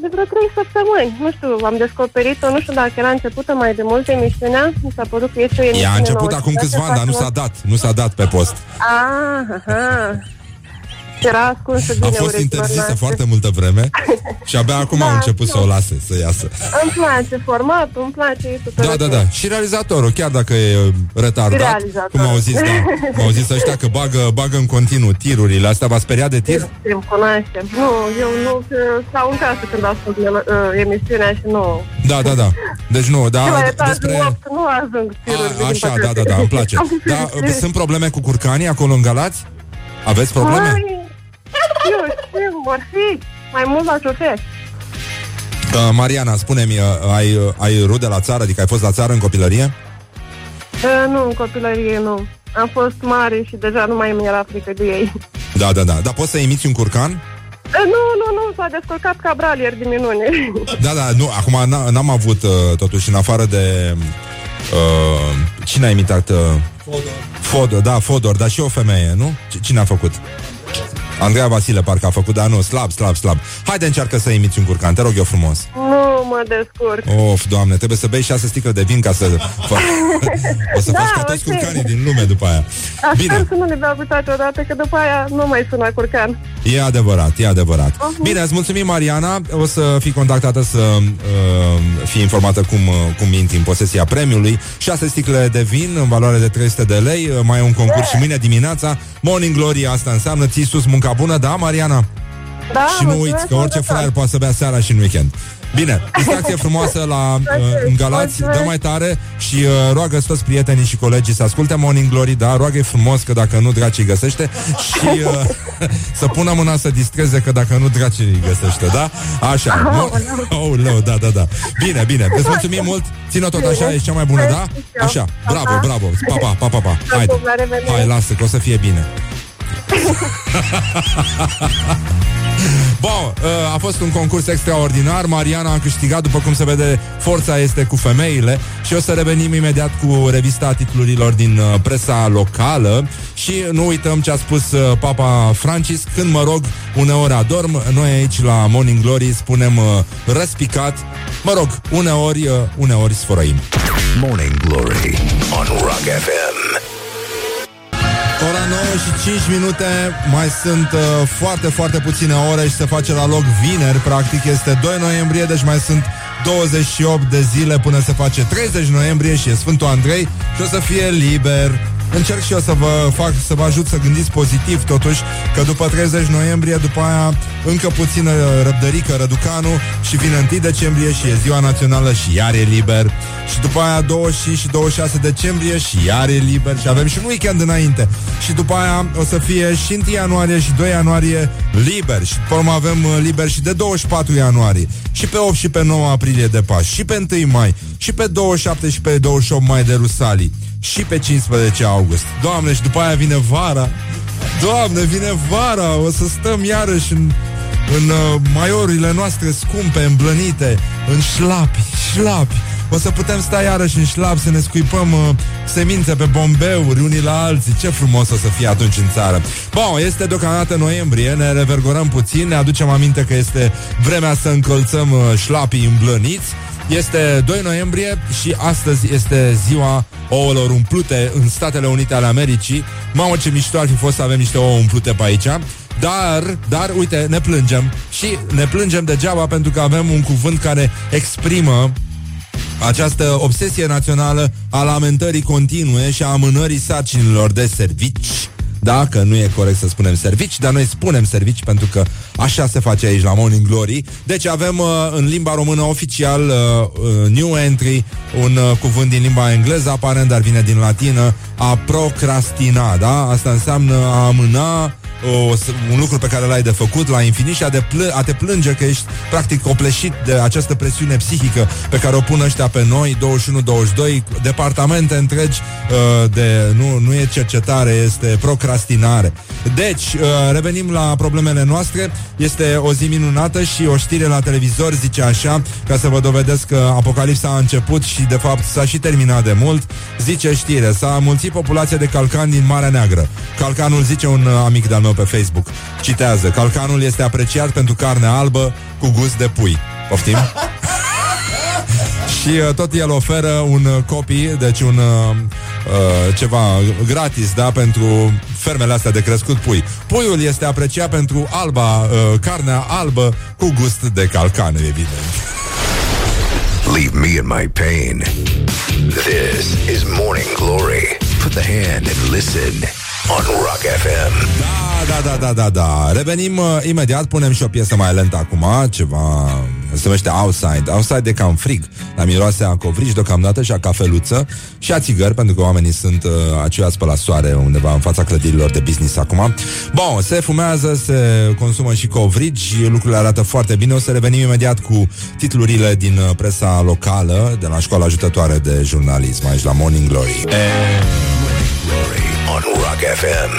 Eh, De vreo trei săptămâni. Nu știu, am descoperit-o, nu știu dacă era începută mai de multe emisiunea. Mi s-a părut că este o emisiune Ea a început nouă. acum Și câțiva ani, dar nu s-a dat. Nu s-a dat pe post. Ah, aha. Era ascunsă bine A fost urechilor interzisă noastre. foarte multă vreme [laughs] și abia acum Da, au început să o nu. lase, să iasă. Îmi place formatul, îmi place e super Da, da, ok. da. Și realizatorul, chiar dacă e uh, retardat, Realizator. cum au zis, da, au zis ăștia că bagă, bagă în continuu tirurile. Asta v-a speriat de tir? Îmi cunoaștem. Nu, eu nu că stau în casă când ascult mel- uh, emisiunea și nu... Da, da, da. Deci nu, Și la da, etajul despre... 8 nu ajung tiruri, din Așa, păcate. da, da, da, îmi place. [laughs] Am Da, zis, sunt probleme cu curcanii acolo în Galați? Aveți probleme? Mai, eu știu, vor fi mai mult la șofer. Uh, Mariana, spune-mi, uh, ai, uh, ai rude la țară? Adică ai fost la țară în copilărie? Uh, nu, în copilărie nu. Am fost mare și deja nu mai mi era frică de ei. Da, da, da. Dar poți să imiți un curcan? Uh, nu, nu, nu, s-a descurcat Cabral ieri de minune. [laughs] Da, da, nu, acum n- n-am avut, uh, totuși, în afară de... Uh, cine a imitat? Uh, Fodor. Fodor, da, Fodor, dar și o femeie, nu? C- Cine a făcut? Andreea Vasile parcă a făcut, dar nu, slab, slab, slab. Haide încearcă să imiți un curcan, te rog eu frumos. nu mă descurc. Of, doamne, trebuie să bei șase sticle de vin ca să fac... [laughs] o să Da, faci ca toți ok. curcanii din lume după aia. Aș Bine. sper să nu le beau pe toate odată, că după aia nu mai sună curcan. E adevărat, e adevărat. Uh-huh. Bine, îți mulțumim, Mariana. O să fii contactată să uh, fii informată cum, uh, cum intri în posesia premiului. 6 sticle de vin în valoare de 300 de lei. Uh, mai e un concurs și mâine dimineața. Morning Glory, asta înseamnă ții sus munca bună, da, Mariana? Da, și nu mulțumesc uiți că orice mult de fraier tot. poate să bea seara și în weekend. Bine, distracție frumoasă la, [laughs] uh, în Galați, dă mai tare și uh, roagă toți prietenii și colegii să asculte Morning Glory, da, roagă frumos că dacă nu dracii îi găsește și uh, [laughs] să pună mâna să distreze că dacă nu dracii îi găsește, da? Așa. [laughs] Mo- oh, leu, da, da, da. Bine, bine, îți mulțumim mult, ține tot așa, ești cea mai bună, da? Așa, bravo, bravo, pa, pa, pa, pa, pa. Haide, La revedere. hai, lasă, că o să fie bine. [laughs] Bun, uh, a fost un concurs extraordinar. Mariana a câștigat, după cum se vede Forța este cu femeile. Și o să revenim imediat cu revista titlurilor Din uh, presa locală. Și nu uităm ce a spus uh, Papa Francis. Când mă rog, uneori adorm Noi aici la Morning Glory spunem uh, Răspicat. Mă rog, uneori, uh, uneori sfărăim. Morning Glory on Rock FM. Ora 9 și 5 minute Mai sunt uh, foarte, foarte puține ore Și se face la loc vineri Practic este 2 noiembrie Deci mai sunt 28 de zile până se face 30 noiembrie și e Sfântul Andrei și o să fie liber. Încerc și eu să vă fac, să vă ajut să gândiți pozitiv totuși Că după 30 noiembrie, după aia Încă puțină răbdărică Răducanu Și vine 1 decembrie și e ziua națională Și iar e liber. Și după aia 25 și 26 decembrie Și iar e liber Și avem și un weekend înainte. Și după aia o să fie și 1 ianuarie și 2 ianuarie liber. Și după urmă avem uh, liber și de 24 ianuarie. Și pe 8 și pe 9 aprilie de Paști. Și pe 1 mai. Și pe 27 și pe 28 mai de Rusalii și pe 15 august. Doamne, și după aia vine vara. Doamne, vine vara, o să stăm iarăși în, în uh, maiorile noastre scumpe, îmblănite, în șlapi, șlapi. O să putem sta iarăși în șlap să ne scuipăm uh, semințe pe bombeuri unii la alții. Ce frumos o să fie atunci în țară. Bun, este deocamdată noiembrie, ne revergorăm puțin, ne aducem aminte că este vremea să încălțăm uh, șlapii îmblăniți. Este 2 noiembrie și astăzi este ziua ouălor umplute în Statele Unite ale Americii. Mamă, ce mișto ar fi fost să avem niște ouă umplute pe aici. Dar, dar, uite, ne plângem și ne plângem degeaba pentru că avem un cuvânt care exprimă această obsesie națională a lamentării continue și a amânării sarcinilor de servici da, că nu e corect să spunem servici, dar noi spunem servici pentru că așa se face aici la Morning Glory. Deci avem uh, în limba română oficial uh, uh, new entry, un uh, cuvânt din limba engleză aparent, dar vine din latină, a procrastina, da? Asta înseamnă a amâna o, un lucru pe care l-ai de făcut la infinit și a, de pl- a te plânge că ești practic copleșit de această presiune psihică pe care o pun ăștia pe noi, 21-22, departamente întregi uh, de, nu, nu e cercetare, este procrastinare. Deci, uh, revenim la problemele noastre, este o zi minunată și o știre la televizor zice așa, ca să vă dovedesc că apocalipsa a început și de fapt s-a și terminat de mult, zice știre, s-a mulțit populația de calcan din Marea Neagră. Calcanul zice un uh, amic de-al meu pe Facebook. Citează, calcanul este apreciat pentru carne albă cu gust de pui. Poftim? [laughs] Și uh, tot el oferă un uh, copy, deci un uh, uh, ceva gratis, da, pentru fermele astea de crescut pui. Puiul este apreciat pentru alba, uh, carnea albă cu gust de calcan, evident. Leave me in my pain. This is Morning Glory. Put the hand and listen on Rock FM. Da, da, da, da, da. Revenim uh, imediat, punem și o piesă mai lentă acum, ceva se numește Outside. Outside e cam frig, la miroase a covrici deocamdată și a cafeluță și a țigări, pentru că oamenii sunt uh, aceiați pe la soare undeva în fața clădirilor de business acum. Bun, se fumează, se consumă și covrigi, lucrurile arată foarte bine. O să revenim imediat cu titlurile din uh, presa locală de la școala ajutătoare de jurnalism aici la Morning Glory. On Rock FM.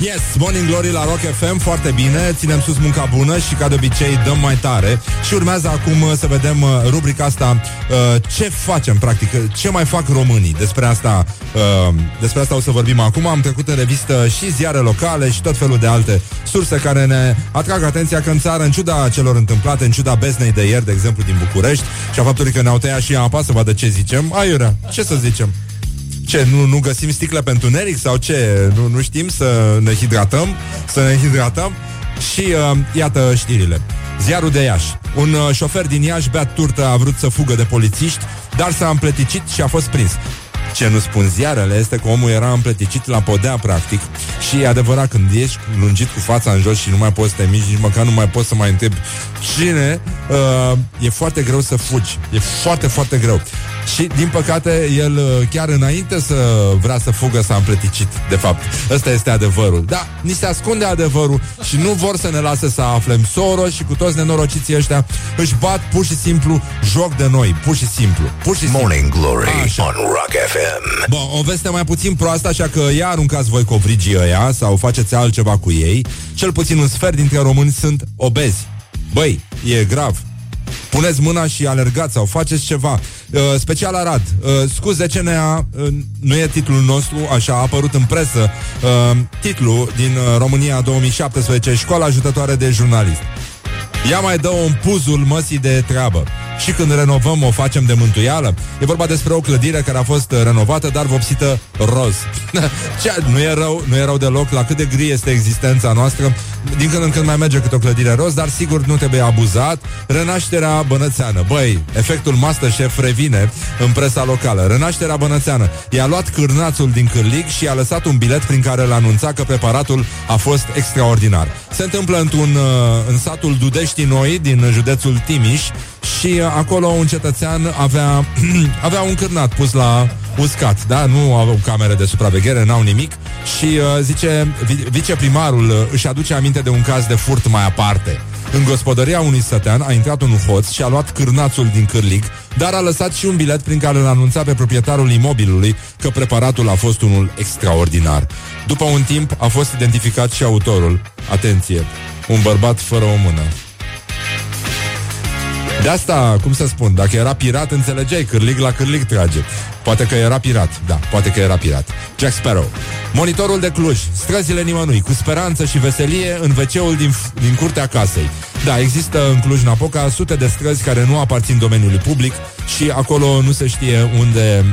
Yes, Morning Glory la Rock FM, foarte bine, ținem sus munca bună și ca de obicei dăm mai tare. Și urmează acum uh, să vedem uh, rubrica asta, uh, ce facem practic, ce mai fac românii. Despre asta, uh, despre asta o să vorbim acum. Am trecut în revistă și ziare locale și tot felul de alte surse care ne atrag atenția că în țară, în ciuda celor întâmplate, în ciuda beznei de ieri, de exemplu, din București, și a faptului că ne-au tăiat și apa, să vadă ce zicem, aiurea, ce să zicem? Ce, nu, nu găsim sticle pentru neric sau ce? Nu, nu știm să ne hidratăm? Să ne hidratăm? Și uh, iată știrile. Ziarul de Iași. Un uh, șofer din Iași, beat turtă, a vrut să fugă de polițiști, dar s-a împleticit și a fost prins. Ce nu spun ziarele este că omul era împleticit la podea, practic, și e adevărat, când ești lungit cu fața în jos și nu mai poți să te miști, nici măcar nu mai poți să mai întrebi cine, uh, e foarte greu să fugi. E foarte, foarte greu. Și, din păcate, el uh, chiar înainte să vrea să fugă s-a împleticit, de fapt. Ăsta este adevărul. Da, ni se ascunde adevărul și nu vor să ne lase să aflăm. Soros și cu toți nenorociții ăștia își bat pur și simplu joc de noi. Pur și simplu. Pur și simplu. Morning Glory Așa. on Rock FM. Bun, o veste mai puțin proastă, așa că ia aruncați voi covrigii ăia sau faceți altceva cu ei. Cel puțin un sfert dintre români sunt obezi. Băi, e grav. Puneți mâna și alergați sau faceți ceva. Uh, special Arad. Uh, scuze CNA, uh, nu e titlul nostru, așa a apărut în presă. Uh, titlul din uh, România 2017, Școala Ajutătoare de Jurnalist. Ea mai dă un puzul măsii de treabă. și când renovăm o facem de mântuială. E vorba despre o clădire care a fost uh, renovată, dar vopsită roz. [laughs] Ce, nu e rău, nu e rău deloc la cât de gri este existența noastră. Din când în când mai merge câte o clădire roz, dar sigur nu trebuie abuzat. Renașterea bănățeană. Băi, efectul Masterchef revine în presa locală. Renașterea bănățeană. I-a luat cârnațul din cârlig și i-a lăsat un bilet prin care îl anunța că preparatul a fost extraordinar. Se întâmplă într-un, uh, în satul Dudești Noi, din județul Timiș, și uh, acolo un cetățean avea, [clears throat] avea un cârnat pus la uscat, da? Nu au camere de supraveghere, n-au nimic și uh, zice, vi- viceprimarul uh, își aduce aminte de un caz de furt mai aparte. În gospodăria unui sătean a intrat un hoț și a luat cârnațul din cârlig, dar a lăsat și un bilet prin care îl anunța pe proprietarul imobilului că preparatul a fost unul extraordinar. După un timp a fost identificat și autorul. Atenție, un bărbat fără o mână. De asta, cum să spun, dacă era pirat, înțelegeai, cârlig la cârlig trage. Poate că era pirat, da, poate că era pirat. Jack Sparrow. Monitorul de Cluj, străzile nimănui, cu speranță și veselie în wc din, din curtea casei. Da, există în Cluj-Napoca sute de străzi care nu aparțin domeniului public și acolo nu se știe unde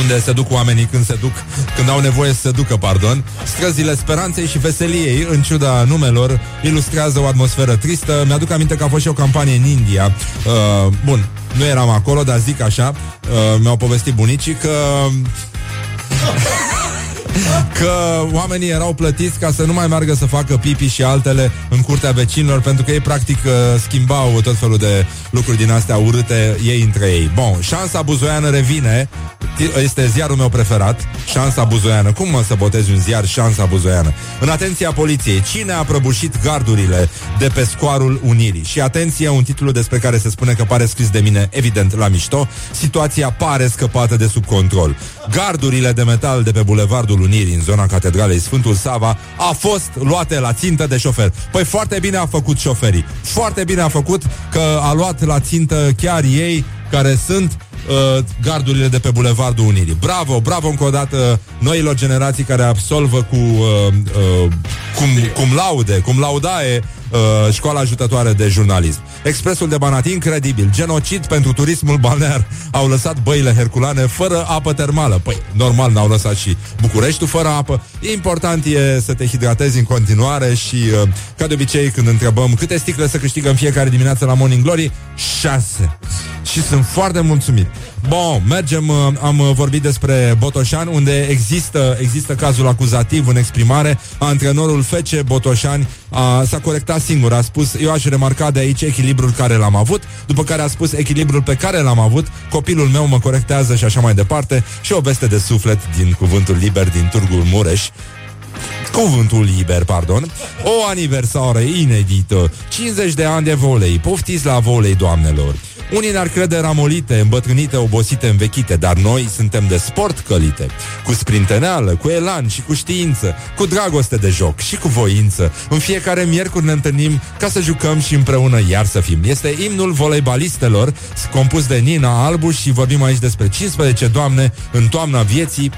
unde se duc oamenii când se duc, când au nevoie să se ducă, pardon. Străzile speranței și veseliei, în ciuda numelor, ilustrează o atmosferă tristă. Mi-aduc aminte că a fost și o campanie în India. Uh, bun, nu eram acolo, dar zic așa, uh, mi-au povestit bunicii că [laughs] că oamenii erau plătiți ca să nu mai meargă să facă pipi și altele în curtea vecinilor, pentru că ei practic uh, schimbau tot felul de lucruri din astea urâte ei între ei. Bun, șansa buzoiană revine, este ziarul meu preferat, șansa buzoiană. Cum mă să botezi un ziar șansa buzoiană? În atenția poliției, cine a prăbușit gardurile de pe scoarul Unirii? Și atenție, un titlu despre care se spune că pare scris de mine, evident, la mișto, situația pare scăpată de sub control. Gardurile de metal de pe bulevardul Unirii, în zona Catedralei Sfântul Sava, a fost luate la țintă de șofer. Păi foarte bine a făcut șoferii. Foarte bine a făcut că a luat la țintă chiar ei care sunt uh, gardurile de pe Bulevardul Unirii. Bravo, bravo încă o dată noilor generații care absolvă cu uh, uh, cum, cum laude, cum laudae uh, școala ajutătoare de jurnalism. Expresul de Banat, incredibil. Genocid pentru turismul balnear. Au lăsat băile herculane fără apă termală. Păi, normal, n-au lăsat și Bucureștiul fără apă. Important e să te hidratezi în continuare și, uh, ca de obicei, când întrebăm câte sticle să câștigăm fiecare dimineață la Morning Glory, șase. Și sunt foarte mulțumit. Bun, mergem, uh, am uh, vorbit despre Botoșan, unde există, există cazul acuzativ în exprimare. Antrenorul Fece Botoșani a, s-a corectat singur, a spus, eu aș remarca de aici echilibrul care l-am avut, după care a spus echilibrul pe care l-am avut, copilul meu mă corectează și așa mai departe, și o veste de suflet din cuvântul liber din Târgul Mureș, Cuvântul liber, pardon. O aniversare inedită. 50 de ani de volei. Poftiți la volei, doamnelor unii ne-ar crede ramolite, îmbătrânite, obosite, învechite, dar noi suntem de sport călite, cu sprinteneală, cu elan și cu știință, cu dragoste de joc și cu voință. În fiecare miercuri ne întâlnim ca să jucăm și împreună iar să fim. Este imnul voleibalistelor, compus de Nina Albu și vorbim aici despre 15 doamne în toamna vieții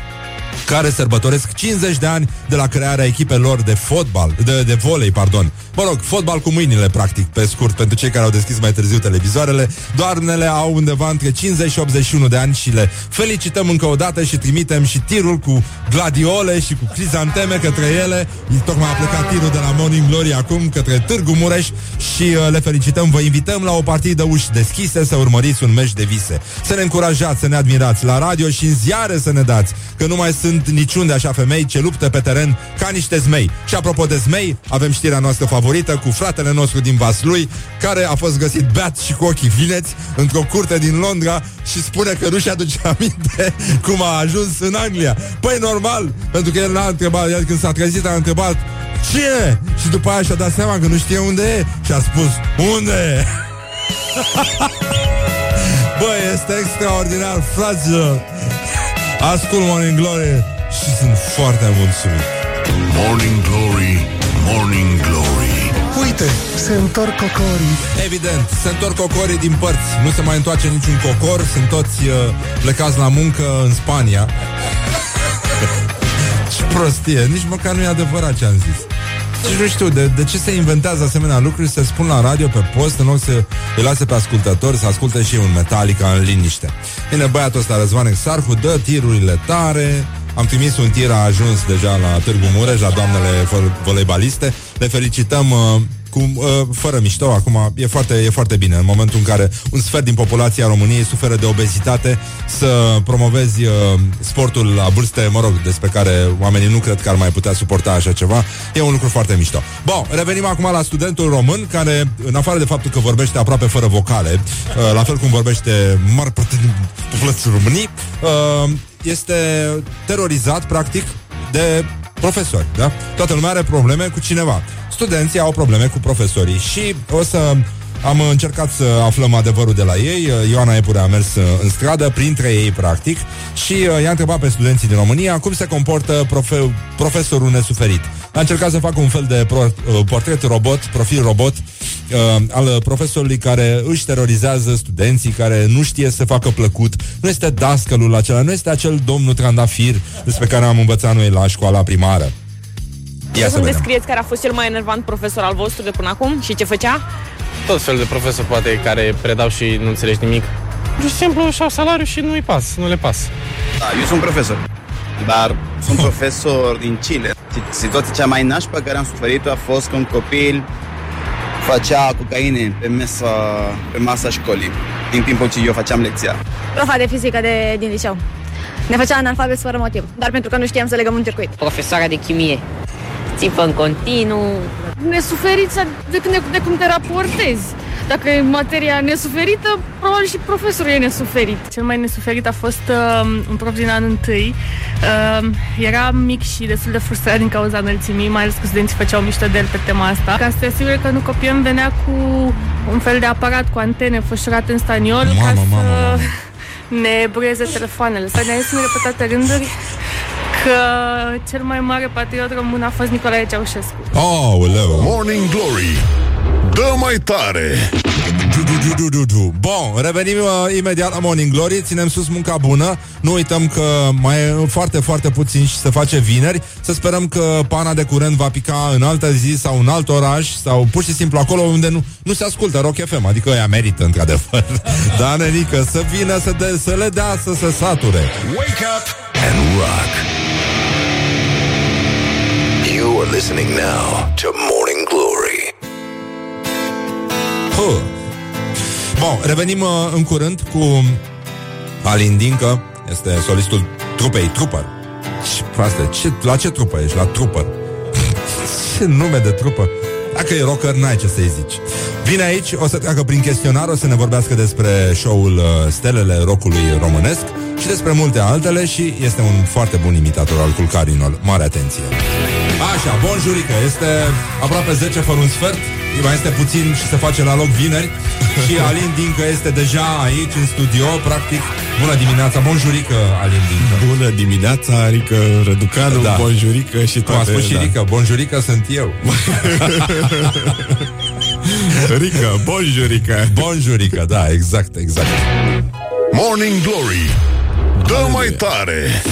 care sărbătoresc 50 de ani de la crearea echipelor de fotbal, de, de volei, pardon. Mă rog, fotbal cu mâinile, practic, pe scurt, pentru cei care au deschis mai târziu televizoarele. Doarnele au undeva între 50 și 81 de ani și le felicităm încă o dată și trimitem și tirul cu gladiole și cu crizanteme către ele. Tocmai a plecat tirul de la Morning Glory acum către Târgu Mureș și uh, le felicităm. Vă invităm la o partidă uși deschise să urmăriți un meci de vise. Să ne încurajați, să ne admirați la radio și în ziare să ne dați, că nu mai sunt niciunde așa femei ce luptă pe teren ca niște zmei. Și apropo de zmei, avem știrea noastră favorită cu fratele nostru din Vaslui, care a fost găsit beat și cu ochii vineți într-o curte din Londra și spune că nu și aduce [laughs] aminte cum a ajuns în Anglia. Păi normal, pentru că el n-a întrebat, el când s-a trezit a întrebat Cine? Și după aia și-a dat seama că nu știe unde e și a spus Unde e? [laughs] Băi, este extraordinar, fraților Ascult Morning Glory și sunt foarte mulțumit Morning Glory, Morning Glory Uite, se întorc cocorii. Evident, se întorc cocorii din părți. Nu se mai întoarce niciun cocor Sunt toți uh, plecați la muncă în Spania. [laughs] Ce prostie, nici măcar nu e adevărat ce am zis. Deci nu știu, de, de ce se inventează asemenea lucruri Se spun la radio pe post În loc să îi lase pe ascultători Să asculte și ei un Metallica în liniște. Bine, băiatul ăsta, Răzvan Exarhu Dă tirurile tare am trimis un tir, a ajuns deja la Târgu Mureș, la doamnele vo- voleibaliste. Le felicităm uh, cu, uh, fără mișto, acum e foarte, e foarte bine în momentul în care un sfert din populația României suferă de obezitate să promovezi uh, sportul la vârste, mă rog, despre care oamenii nu cred că ar mai putea suporta așa ceva, e un lucru foarte mișto. Bun, revenim acum la studentul român care, în afară de faptul că vorbește aproape fără vocale, uh, la fel cum vorbește mare parte din populația României, uh, este terorizat, practic, de profesori, da? Toată lumea are probleme cu cineva. Studenții au probleme cu profesorii și o să am încercat să aflăm adevărul de la ei. Ioana Epure a mers uh, în stradă, printre ei, practic, și uh, i-a întrebat pe studenții din România cum se comportă profe- profesorul nesuferit. A încercat să facă un fel de pro- uh, portret robot, profil robot, uh, al profesorului care își terorizează studenții, care nu știe să facă plăcut, nu este dascălul acela, nu este acel domnul trandafir despre care am învățat noi la școala primară. Ia Ia să să-mi vedem. descrieți care a fost cel mai enervant profesor al vostru de până acum și ce făcea? Tot fel de profesori poate care predau și nu înțelegi nimic. Pur și simplu își au salariu și nu-i pas, nu le pas. Da, eu sunt profesor, dar sunt [laughs] profesor din Chile. Situația cea mai nașpa pe care am suferit-o a fost că un copil făcea cocaine pe mesa, pe masa școlii, din timpul ce eu făceam lecția. Profa de fizică de, din liceu. Ne făcea analfabet fără motiv, dar pentru că nu știam să legăm un circuit. Profesoara de chimie. Țipă în continuu. Nesuferița depinde de cum te raportezi. Dacă e materia nesuferită, probabil și profesorul e nesuferit. Cel mai nesuferit a fost uh, un prof din anul întâi. Uh, era mic și destul de frustrat din cauza înălțimii, mai ales că studenții făceau mișto de el pe tema asta. Ca să te asigure că nu copiem, venea cu un fel de aparat cu antene fășurat în staniol Mamă, ca să mamă, mamă. [laughs] ne bruieze telefoanele. Să ne în repetate rânduri că cel mai mare patriot român a fost Nicolae Ceaușescu. Aoleu! Morning Glory Dă mai tare Du, du, du, du, du, du. Bun, revenim uh, imediat la Morning Glory Ținem sus munca bună Nu uităm că mai e foarte, foarte puțin și se face vineri Să sperăm că pana de curent va pica în altă zi Sau în alt oraș Sau pur și simplu acolo unde nu, nu se ascultă Rock FM Adică ea merită într-adevăr [laughs] Da, nenică, să vină să, de, să le dea să se sature Wake up and rock. You are listening now to Morning Glory. Huh. Bun, revenim uh, în curând cu Alin Dincă, este solistul trupei Trooper. Ce proastă, ce, la ce trupă ești? La Trooper. [laughs] ce nume de trupă. Dacă e rocker, n-ai ce să-i zici. Vine aici, o să treacă prin chestionar, o să ne vorbească despre show-ul uh, Stelele Rockului Românesc și despre multe altele și este un foarte bun imitator al culcarinilor. Mare atenție! Așa, bonjurică, este aproape 10 fără un sfert mai este puțin și se face la loc vineri [laughs] Și Alin Dincă este deja aici în studio Practic, bună dimineața Bonjurică, Alin Dincă Bună dimineața, Rică Răducanu, da. bonjurică și Cum a toate. spus și da. Rică, bonjurică sunt eu [laughs] Rică, bonjurică Bonjurică, da, exact, exact Morning Glory Dă mai tare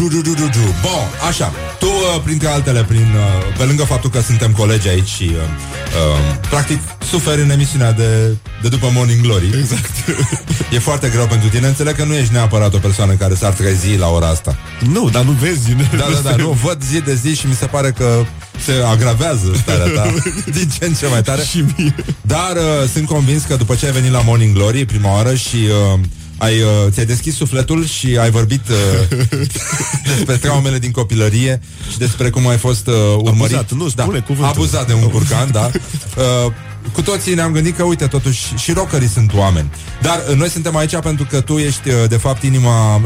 Du, du, du, du, du. Bun, așa Tu, uh, printre altele, prin, uh, pe lângă faptul că suntem colegi aici și uh, uh, Practic, suferi în emisiunea de, de după Morning Glory Exact [laughs] E foarte greu pentru tine Înțeleg că nu ești neapărat o persoană care s-ar trezi la ora asta Nu, dar nu vezi Da, da, da, nu, văd zi de zi și mi se pare că se agravează starea ta [laughs] [laughs] din ce în ce mai tare. și mie. Dar uh, sunt convins că după ce ai venit la Morning Glory prima oară și uh, ai, uh, ți-ai deschis sufletul și ai vorbit uh, [laughs] despre traumele din copilărie și despre cum ai fost uh, urmărit. Abuzat, nu, spune da, cuvântul. Abuzat de un curcan, da. [laughs] Uh, cu toții ne-am gândit că, uite, totuși, și rockerii sunt oameni. Dar uh, noi suntem aici pentru că tu ești, uh, de fapt, inima uh,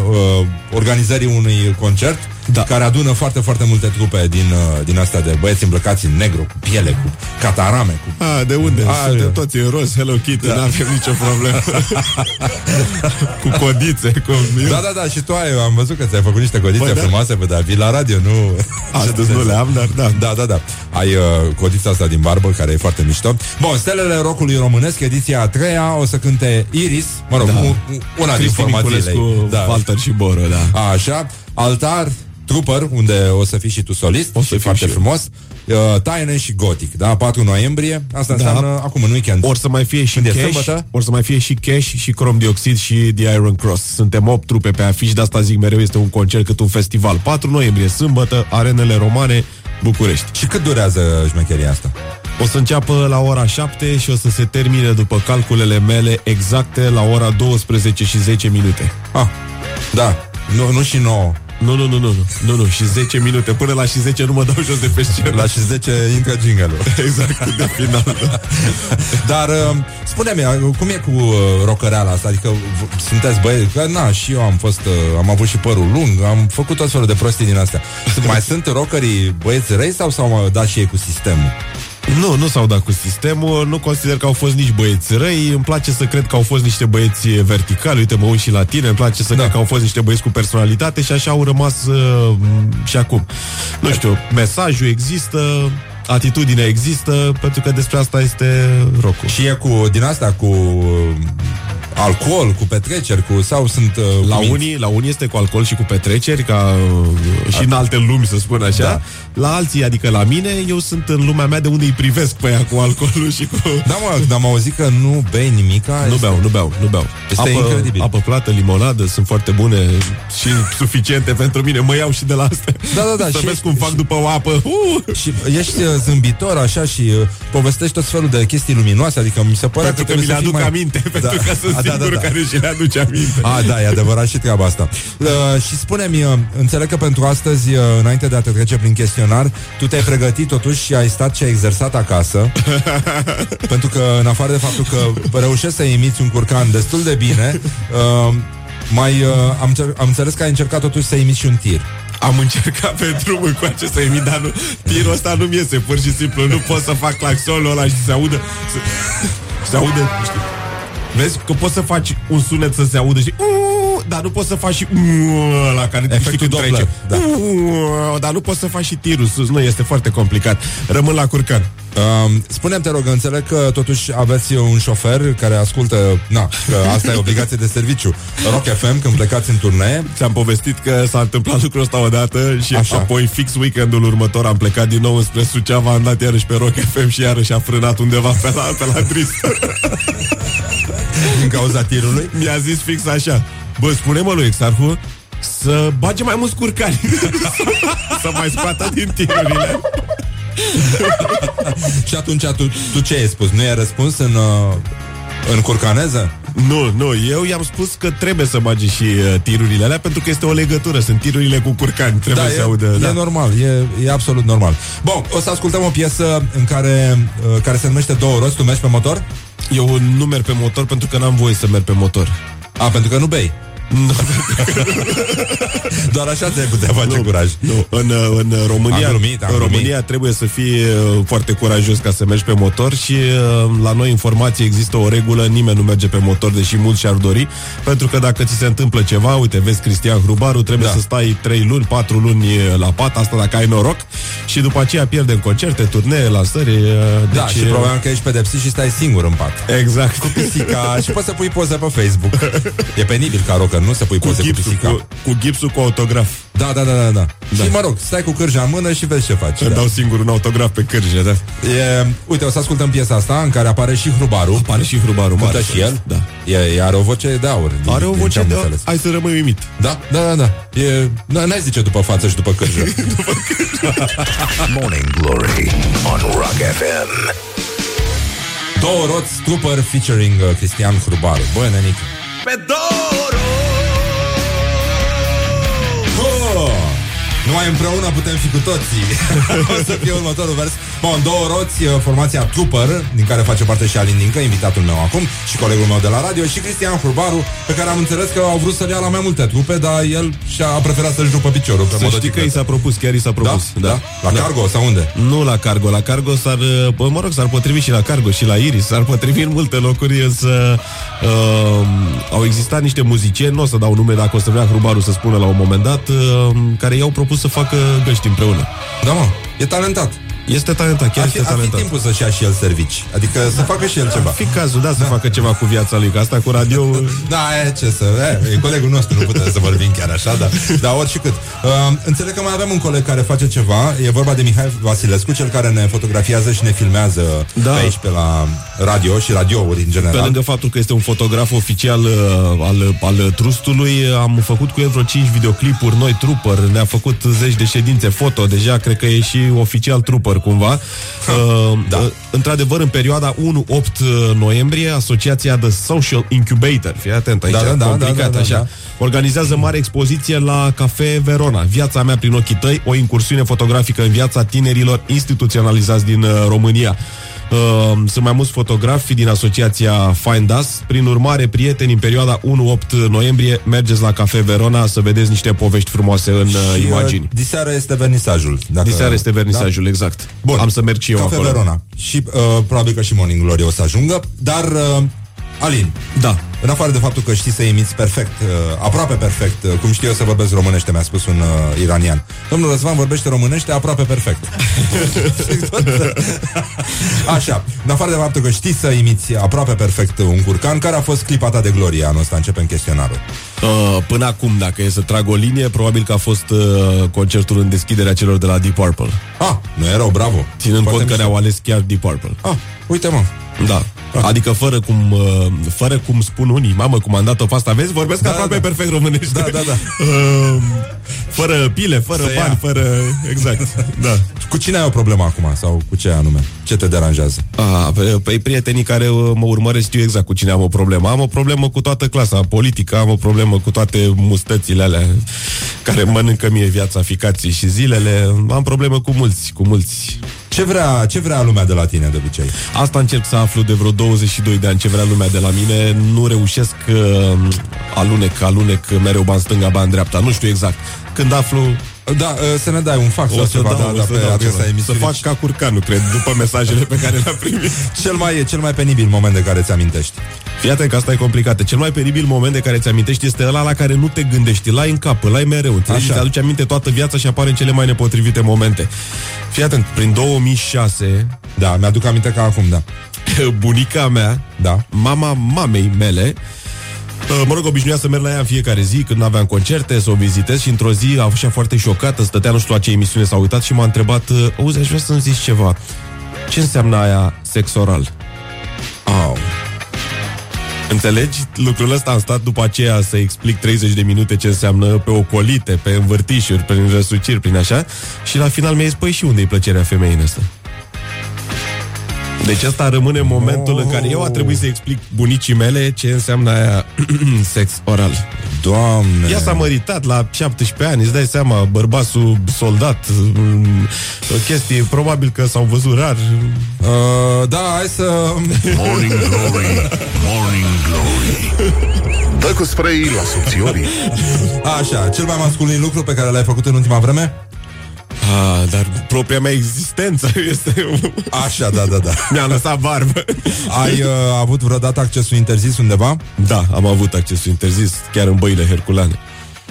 organizării unui concert da. care adună foarte, foarte multe trupe din, uh, din astea de băieți îmbrăcați în negru, cu piele, cu catarame, cu... A, de unde? A, Suntem toți în roz, Hello Kitty, da. n-avem nicio problemă. [laughs] cu codițe, cu... Da, da, da, și tu ai, am văzut că ți-ai făcut niște codițe Bă, da. frumoase, bă, dar vii la radio, nu... Astăzi nu le am, dar da. Da, da, da. Ai uh, codița asta din barbă, care e foarte mișto. Bun, Stelele Rocului Românesc, ediția a treia, o să cânte Iris, mă rog, Da. da. una din Cristi formațiile Niculescu, ei. Walter și Boro, da. Așa, Altar, Trooper, unde o să fii și tu solist o să și foarte frumos. Uh, Taine și Gothic, da? 4 noiembrie. Asta Da. înseamnă acum în weekend. Or să mai fie și Când e Cash, sâmbătă? or să mai fie și Cash și Chrome Dioxid și The Iron Cross. Suntem 8 trupe pe afiș, de asta zic mereu, este un concert cât un festival. 4 noiembrie, sâmbătă, arenele romane, București. Și cât durează șmecheria asta? O să înceapă la ora 7 și o să se termine după calculele mele exacte la ora 12 și 10 minute. Ah, da, nu, nu și 9. Nu, nu, nu, nu, nu, nu, nu, și 10 minute. Până la și 10 nu mă dau jos de pe scenă. La și 10 intră jingle [laughs] Exact, de final. Da. [laughs] Dar uh, spune-mi, cum e cu uh, rocăreala asta? Adică v- sunteți băieți? Că na, și eu am fost, uh, am avut și părul lung, am făcut tot felul de prostii din astea. Mai sunt rockerii băieți răi sau s-au mai dat și ei cu sistemul? Nu, nu s-au dat cu sistemul, nu consider că au fost nici băieți răi, îmi place să cred că au fost niște băieți verticali, uite mă uit și la tine, îmi place să da. cred că au fost niște băieți cu personalitate și așa au rămas uh, și acum. Nu știu, mesajul există, atitudinea există, pentru că despre asta este rocul. Și e cu, din asta, cu uh, alcool, cu petreceri, cu, sau sunt... Uh, La cu minți? unii, la unii este cu alcool și cu petreceri, ca uh, și în alte lumi, să spun așa. Da. La alții, adică la mine, eu sunt în lumea mea de unde îi privesc pe ea cu alcoolul și cu... Da, mă, când am auzit că nu bei nimica... Nu beau, nu beau, nu beau. Este apă, incredibil. Apă plată, limonadă, sunt foarte bune și suficiente pentru mine. Mă iau și de la astea. Da, da, da, Să și- vezi cum fac după o apă. Uh! Și ești uh, zâmbitor așa și uh, povestești tot felul de chestii luminoase, adică mi se pare Pentru că trebuie mi le să fii aduc mai... aminte, [laughs] pentru că sunt A, singurul care și le aduce aminte. A, da, e adevărat și treaba asta. Uh, și spune-mi, uh, înțeleg că pentru astăzi, uh, înainte de a te trece prin chestionar, tu te-ai pregătit totuși și ai stat și ai exersat acasă, [laughs] pentru că, în afară de faptul că reușești să imiți un curcan destul de bine, uh, mai uh, am, cer- am înțeles că ai încercat totuși să imiți și un tir. Am încercat pe drumul cu acesta imit, dar nu, tirul ăsta nu-mi iese, pur și simplu. Nu pot să fac claxonul ăla și să se audă... Să, se aude, știi? Vezi că poți să faci un sunet să se audă și... "Uuu", Dar nu poți să faci și "uuu" la care Efectul știi când Doppler, trece. da. "Uuu", Dar nu poți să faci și tirul sus. Nu, este foarte complicat. Rămân la curcan. Uh, spune-mi, te rog, înțeleg că totuși aveți un șofer care ascultă, na, că asta e obligație de serviciu. Rock FM, când plecați în turnee. Ți-am povestit că s-a întâmplat lucrul ăsta odată și Așa. apoi fix weekendul următor am plecat din nou spre Suceava, am dat iarăși pe Rock FM și iarăși a frânat undeva pe la, pe la Dris. Din cauza tirului? Mi-a zis fix așa. Bă, spune-mă lui Exarhu să bage mai mulți curcani. [laughs] să mai scoată din tirurile. [laughs] și atunci tu, tu ce ai spus? Nu i-ai răspuns în, uh, în curcaneză? Nu, nu, eu i-am spus că trebuie să bage și uh, tirurile alea pentru că este o legătură, sunt tirurile cu curcani, trebuie da, să e, audă. e Da. normal, e, e absolut normal. Bun, o să ascultăm o piesă în care, uh, care se numește Două roți. Tu mergi pe motor? Eu nu merg pe motor pentru că n-am voie să merg pe motor. A, pentru că nu bei. Nu. [laughs] Doar așa te putea face curaj. Nu, în, în România, Am glumit, am în glumit. România trebuie să fii uh, foarte curajos ca să mergi pe motor și uh, la noi informație există o regulă, nimeni nu merge pe motor, deși mulți și-ar dori, pentru că dacă ți se întâmplă ceva, uite, vezi Cristian Hrubaru, trebuie Da. să stai 3 luni, 4 luni uh, la pat, asta dacă ai noroc, și după aceea pierdem concerte, turnee, lansări. uh, Deci, Da, și uh, probabil că ești pedepsit și stai singur în pat. Exact. Cu pisica și poți să pui poze pe Facebook. [laughs] E penibil ca rocker, nu să pui cu poze cu, gipsul, pisica. cu, cu gipsul cu autograf. Da, da, da, da, da. Și mă rog, stai cu cârja în mână și vezi ce faci. Îmi Da. dau singur un autograf pe cârje, da. E, uite, o să ascultăm piesa asta în care apare și Hrubaru. Apare și Hrubaru, Cântă mare și el. Da. E, e, are o voce de aur. din- Are o din ce voce am de... înțeles. Hai să rămâi uimit. Da, da, da, da. E, n- n-ai zice după față și după cârjă. [laughs] Morning Glory on Rock FM. Două roți, Trooper featuring uh, Cristian Hrubaru. Bă, nenic. Pe două Oh! Numai împreună putem fi cu toții [laughs] O să fie următorul vers Bun, două roți, uh, formația Trooper Din care face parte și Alin Dincă, invitatul meu acum Și colegul meu de la radio Și Cristian Hurbaru Pe care am înțeles că au vrut să-l ia la mai multe trupe Dar el și-a preferat să-și rupă piciorul pe Să știi că i s-a propus, chiar i s-a propus. Da? Da? La Cargo sau unde? Nu la Cargo, la Cargo s-ar, bă, mă rog, s-ar potrivi și la Cargo și la Iris, s-ar potrivi în multe locuri, însă uh, au existat niște muzicieni, nu o să dau nume dacă o să vrea Hrubaru să spună la un moment dat, uh, care i-au propus să facă găști împreună. Da, mă, e talentat Este talentat, chiar ar fi, este ar fi talentat. timpul să-și ia și el servici. Adică să facă și el ceva. Ar fi cazul, da, să facă ceva cu viața lui, că asta cu radio... [laughs] Da, e ce să... E, e colegul nostru, nu putem să vorbim chiar așa, dar, dar oricât. Uh, înțeleg că mai avem un coleg care face ceva. E vorba de Mihai Vasilescu, cel care ne fotografiază și ne filmează Da. pe aici pe la radio și radiouri în Pe general. lângă faptul că este un fotograf oficial uh, al, al trustului, am făcut cu el vreo 5 videoclipuri, noi trooper, ne-a făcut zeci de ședințe foto, deja cred că e și oficial trooper cumva. [laughs] Uh, da. uh, într-adevăr, în perioada 1-8 noiembrie, asociația The Social Incubator, fii atent aici, Da, da, da, complicat da, da, da, așa, da. organizează mare expoziție la Cafe Verona, Viața mea prin ochii tăi, o incursiune fotografică în viața tinerilor instituționalizați din uh, România. Uh, sunt mai mulți fotografi din asociația Find Us. Prin urmare, prieteni, în perioada 1-8 noiembrie, mergeți la Cafe Verona să vedeți niște povești frumoase în uh, Și, uh, imagini. Diseară este vernisajul. Dacă... Diseară este vernisajul, exact. Bun. Am să merg și eu Cafe acolo. Verona. Și uh, probabil că și Morning Glory o să ajungă, dar uh, Alin, Da. În afară de faptul că știi să imiți perfect, uh, aproape perfect, uh, cum știu eu să vorbesc românește, mi-a spus un uh, iranian. Domnul Răzvan vorbește românește aproape perfect. [laughs] Așa, în afară de faptul că știi să imiți aproape perfect un curcan, care a fost clipa ta de glorie anul ăsta? Începem chestionarul. Uh, până acum, dacă e să trag o linie, probabil că a fost uh, concertul în deschiderea celor de la Deep Purple. Ah, nu erau, bravo. Ținând Foarte cont că mișto. ne-au ales chiar Deep Purple. Ah, uite mă. Da. Adică fără cum, uh, fără cum spun unii, mamă, cum am dat-o fasta, vezi, vorbesc Da, da, aproape da. perfect românește. Da, da, da. Uh, [laughs] fără pile, fără Să bani, ia. fără... Exact, [laughs] da. Cu cine ai o problemă acum? Sau cu ce anume? Ce te deranjează? A, pe, pe prietenii care uh, mă urmăresc știu exact cu cine am o problemă. Am o problemă cu toată clasa politică, am o problemă cu toate mustățile alea care mănâncă mie viața, ficații și zilele. Am problemă cu mulți, cu mulți. Ce vrea, ce vrea lumea de la tine de obicei? Asta încerc să aflu de vreo 22 de ani ce vrea lumea de la mine. Nu reușesc uh, alunec, alunec mereu ban stânga, ban dreapta. Nu știu exact. Când aflu, Da, uh, să ne dai un fax o sau să ceva dau, da, o da, să pe dau adresa ceva. Să emisiunii. fac ca curcanul, cred, după mesajele pe care le-am primit. Cel mai, cel mai penibil moment de care ți amintești. Fii atent că asta e complicată. Cel mai peribil moment de care ți-amintești este ăla la care nu te gândești. Îl ai în cap, îl ai mereu. Înțelegi? Așa. Te aduce aminte toată viața și apare în cele mai nepotrivite momente. Fii atent, prin 2006, Da, mi-aduc aminte ca acum, da. [laughs] bunica mea, Da. mama mamei mele, Uh, Mă rog, obișnuia să merg la ea în fiecare zi când aveam concerte, să o vizitez și într-o zi a fost foarte șocată, stătea nu știu la ce emisiune s-a uitat și m-a întrebat uh, Auzi, aș vrea să-mi zici ceva Ce înseamnă aia sex oral? Au. Înțelegi? Lucrul ăsta am stat după aceea să explic 30 de minute ce înseamnă pe ocolite, pe învârtișuri, prin răsuciri, prin așa Și la final mi-a zis, păi și unde e plăcerea femeii în asta? Deci asta rămâne momentul în care eu a trebuit să explic bunicii mele ce înseamnă aia [clears throat] sex oral. Doamne. Ea s-a măritat la 17 ani, îți dai seama, bărbatul soldat, mm, o chestie, probabil că s-au văzut rar. Uh, da, hai să... Morning Glory, Morning Glory Dă cu spray la subțiorii Așa, cel mai masculin lucru pe care l-ai făcut în ultima vreme? Ah, dar propria mea existență [laughs] este... Așa, da, da, da. Mi-a lăsat barbă. Ai uh, avut vreodată accesul interzis undeva? Da, am avut accesul interzis, chiar în băile herculane.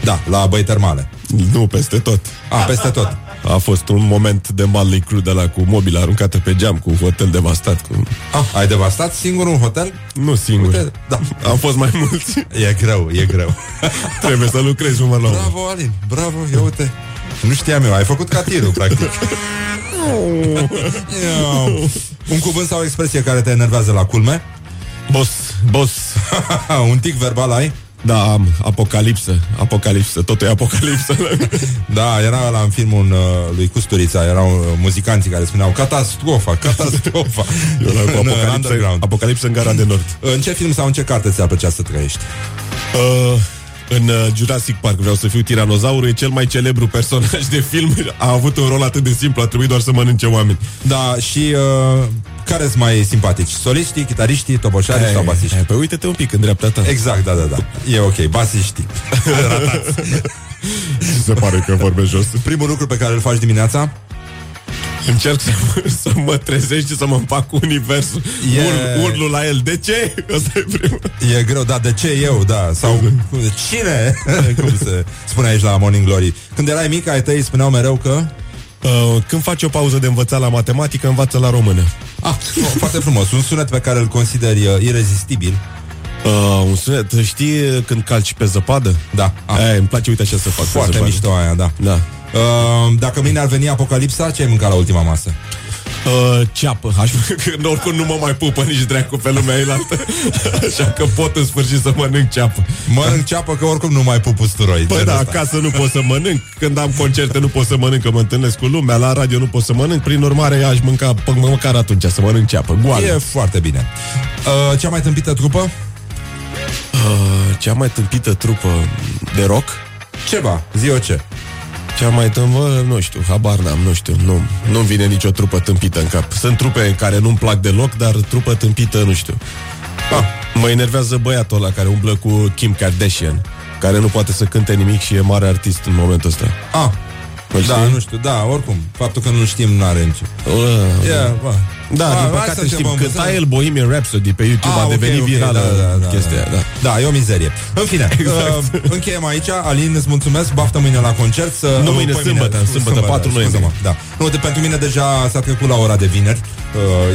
Da, la băi termale. Nu, peste tot. A, peste tot. A fost un moment de Motley Crue de la cu mobila aruncată pe geam, cu un hotel devastat. Cu... Ah, ai devastat singur un hotel? Nu singur. Uite, da. Am fost mai mulți. E greu, e greu. Trebuie să lucrezi numai la unul. Bravo, Alin, bravo, ia uite. Nu știam eu, ai făcut ca tirul, [laughs] practic. Iau. un cuvânt sau o expresie care te enervează la culme? Boss, boss. [laughs] un tic verbal ai? Da, am apocalipsă, apocalipsă, totul e apocalipsă. [laughs] Da, era la în filmul uh, lui Custurița, erau uh, muzicanții care spuneau catastrofa, catastrofa. Eu la cu În, uh, apocalipsă, underground. apocalipsă în gara de nord. În ce film sau în ce carte ți-ar plăcea să trăiești? Uh, în uh, Jurassic Park vreau să fiu tiranozaurul, e cel mai celebru personaj de film. A avut un rol atât de simplu, a trebuit doar să mănânce oameni. Da, și uh, care sunt mai simpatici? Soliștii, chitariștii, toboșarii sau basiștii? Păi uite-te un pic în dreapta ta. Exact, da, da, da. E ok, basiștii. [laughs] Se pare că vorbesc jos. Primul lucru pe care îl faci dimineața? Încerc să, [laughs] să mă trezești și să mă împac cu universul. E- Ur, urlu la el. De ce? [laughs] Asta e primul. E greu, da, de ce eu, da, sau de cine, [laughs] cum se spune aici la Morning Glory. Când erai mic, ai tăi spuneau mereu că... Uh, când faci o pauză de învățat la matematică, învață la română. Ah, oh, foarte frumos. Un sunet pe care îl consideri uh, irezistibil. Uh, un sunet, știi când calci pe zăpadă? Da. Ah. Aia, îmi place, uite așa să fac. pe Foarte zăpadă. mișto aia, da. Da. Uh, dacă mâine ar veni apocalipsa, ce ai mâncat la ultima masă? Uh, ceapă, aș, că oricum nu mă mai pupă nici dracu pe lumea ailaltă Așa că pot în sfârșit să mănânc ceapă. Mănânc ceapă că oricum nu mai pup usturoi Bă, genul da, ăsta. acasă nu pot să mănânc. Când am concerte nu pot să mănânc Că mă întâlnesc cu lumea La radio nu pot să mănânc. Prin urmare aș mânca pă, măcar atunci Să mănânc ceapă, goală. E foarte bine. Uh, Cea mai tâmpită trupă? uh, Cea mai tâmpită trupă de rock? Ceva, zi o ce Cea mai tâmpă, nu știu, habar n-am, nu știu. Nu, nu vine nicio trupă tâmpită în cap. Sunt trupe care nu-mi plac deloc Dar trupă tâmpită, nu știu. Ah, Mă enervează băiatul ăla care umblă cu Kim Kardashian Care nu poate să cânte nimic și e mare artist în momentul ăsta. Ah, Îl da, știi? nu știu, da, oricum Faptul că nu știm n-are nicio Uh, yeah, bă. Da, Ah, din hai păcate să știm, întrebăm, cânta să- el Bohemian Rhapsody pe YouTube, Ah, a ok, devenit ok, virală da, da, da, chestia da. aia, da. Da, e o mizerie. În fine, [laughs] exact. uh, încheiem aici. Alin, îți mulțumesc. Baftă mâine la concert. Să, Nu, mâine, păi sâmbătă, sâmbătă, 4 noiembrie. scuze-mă, Da. Nu, de, pentru mine deja s-a trecut la ora de vineri.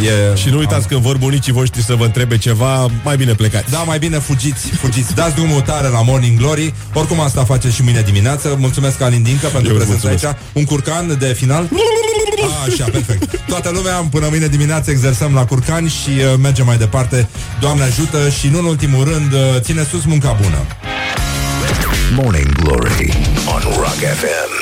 Uh, e, Și nu uitați când vor bunicii voștri să vă întrebe ceva, mai bine plecați. Da, mai bine fugiți, fugiți. Dați drumul tare la Morning Glory. Oricum asta face și mâine dimineață. Mulțumesc Alin Dincă pentru Eu prezența mulțumesc. aici. Un curcan de final. [laughs] A, așa, perfect. Toată lumea, până mâine dimineață exersăm la curcani și uh, mergem mai departe. Doamne ajută și nu în ultimul rând, uh, ține sus munca bună. Morning Glory on Rock FM.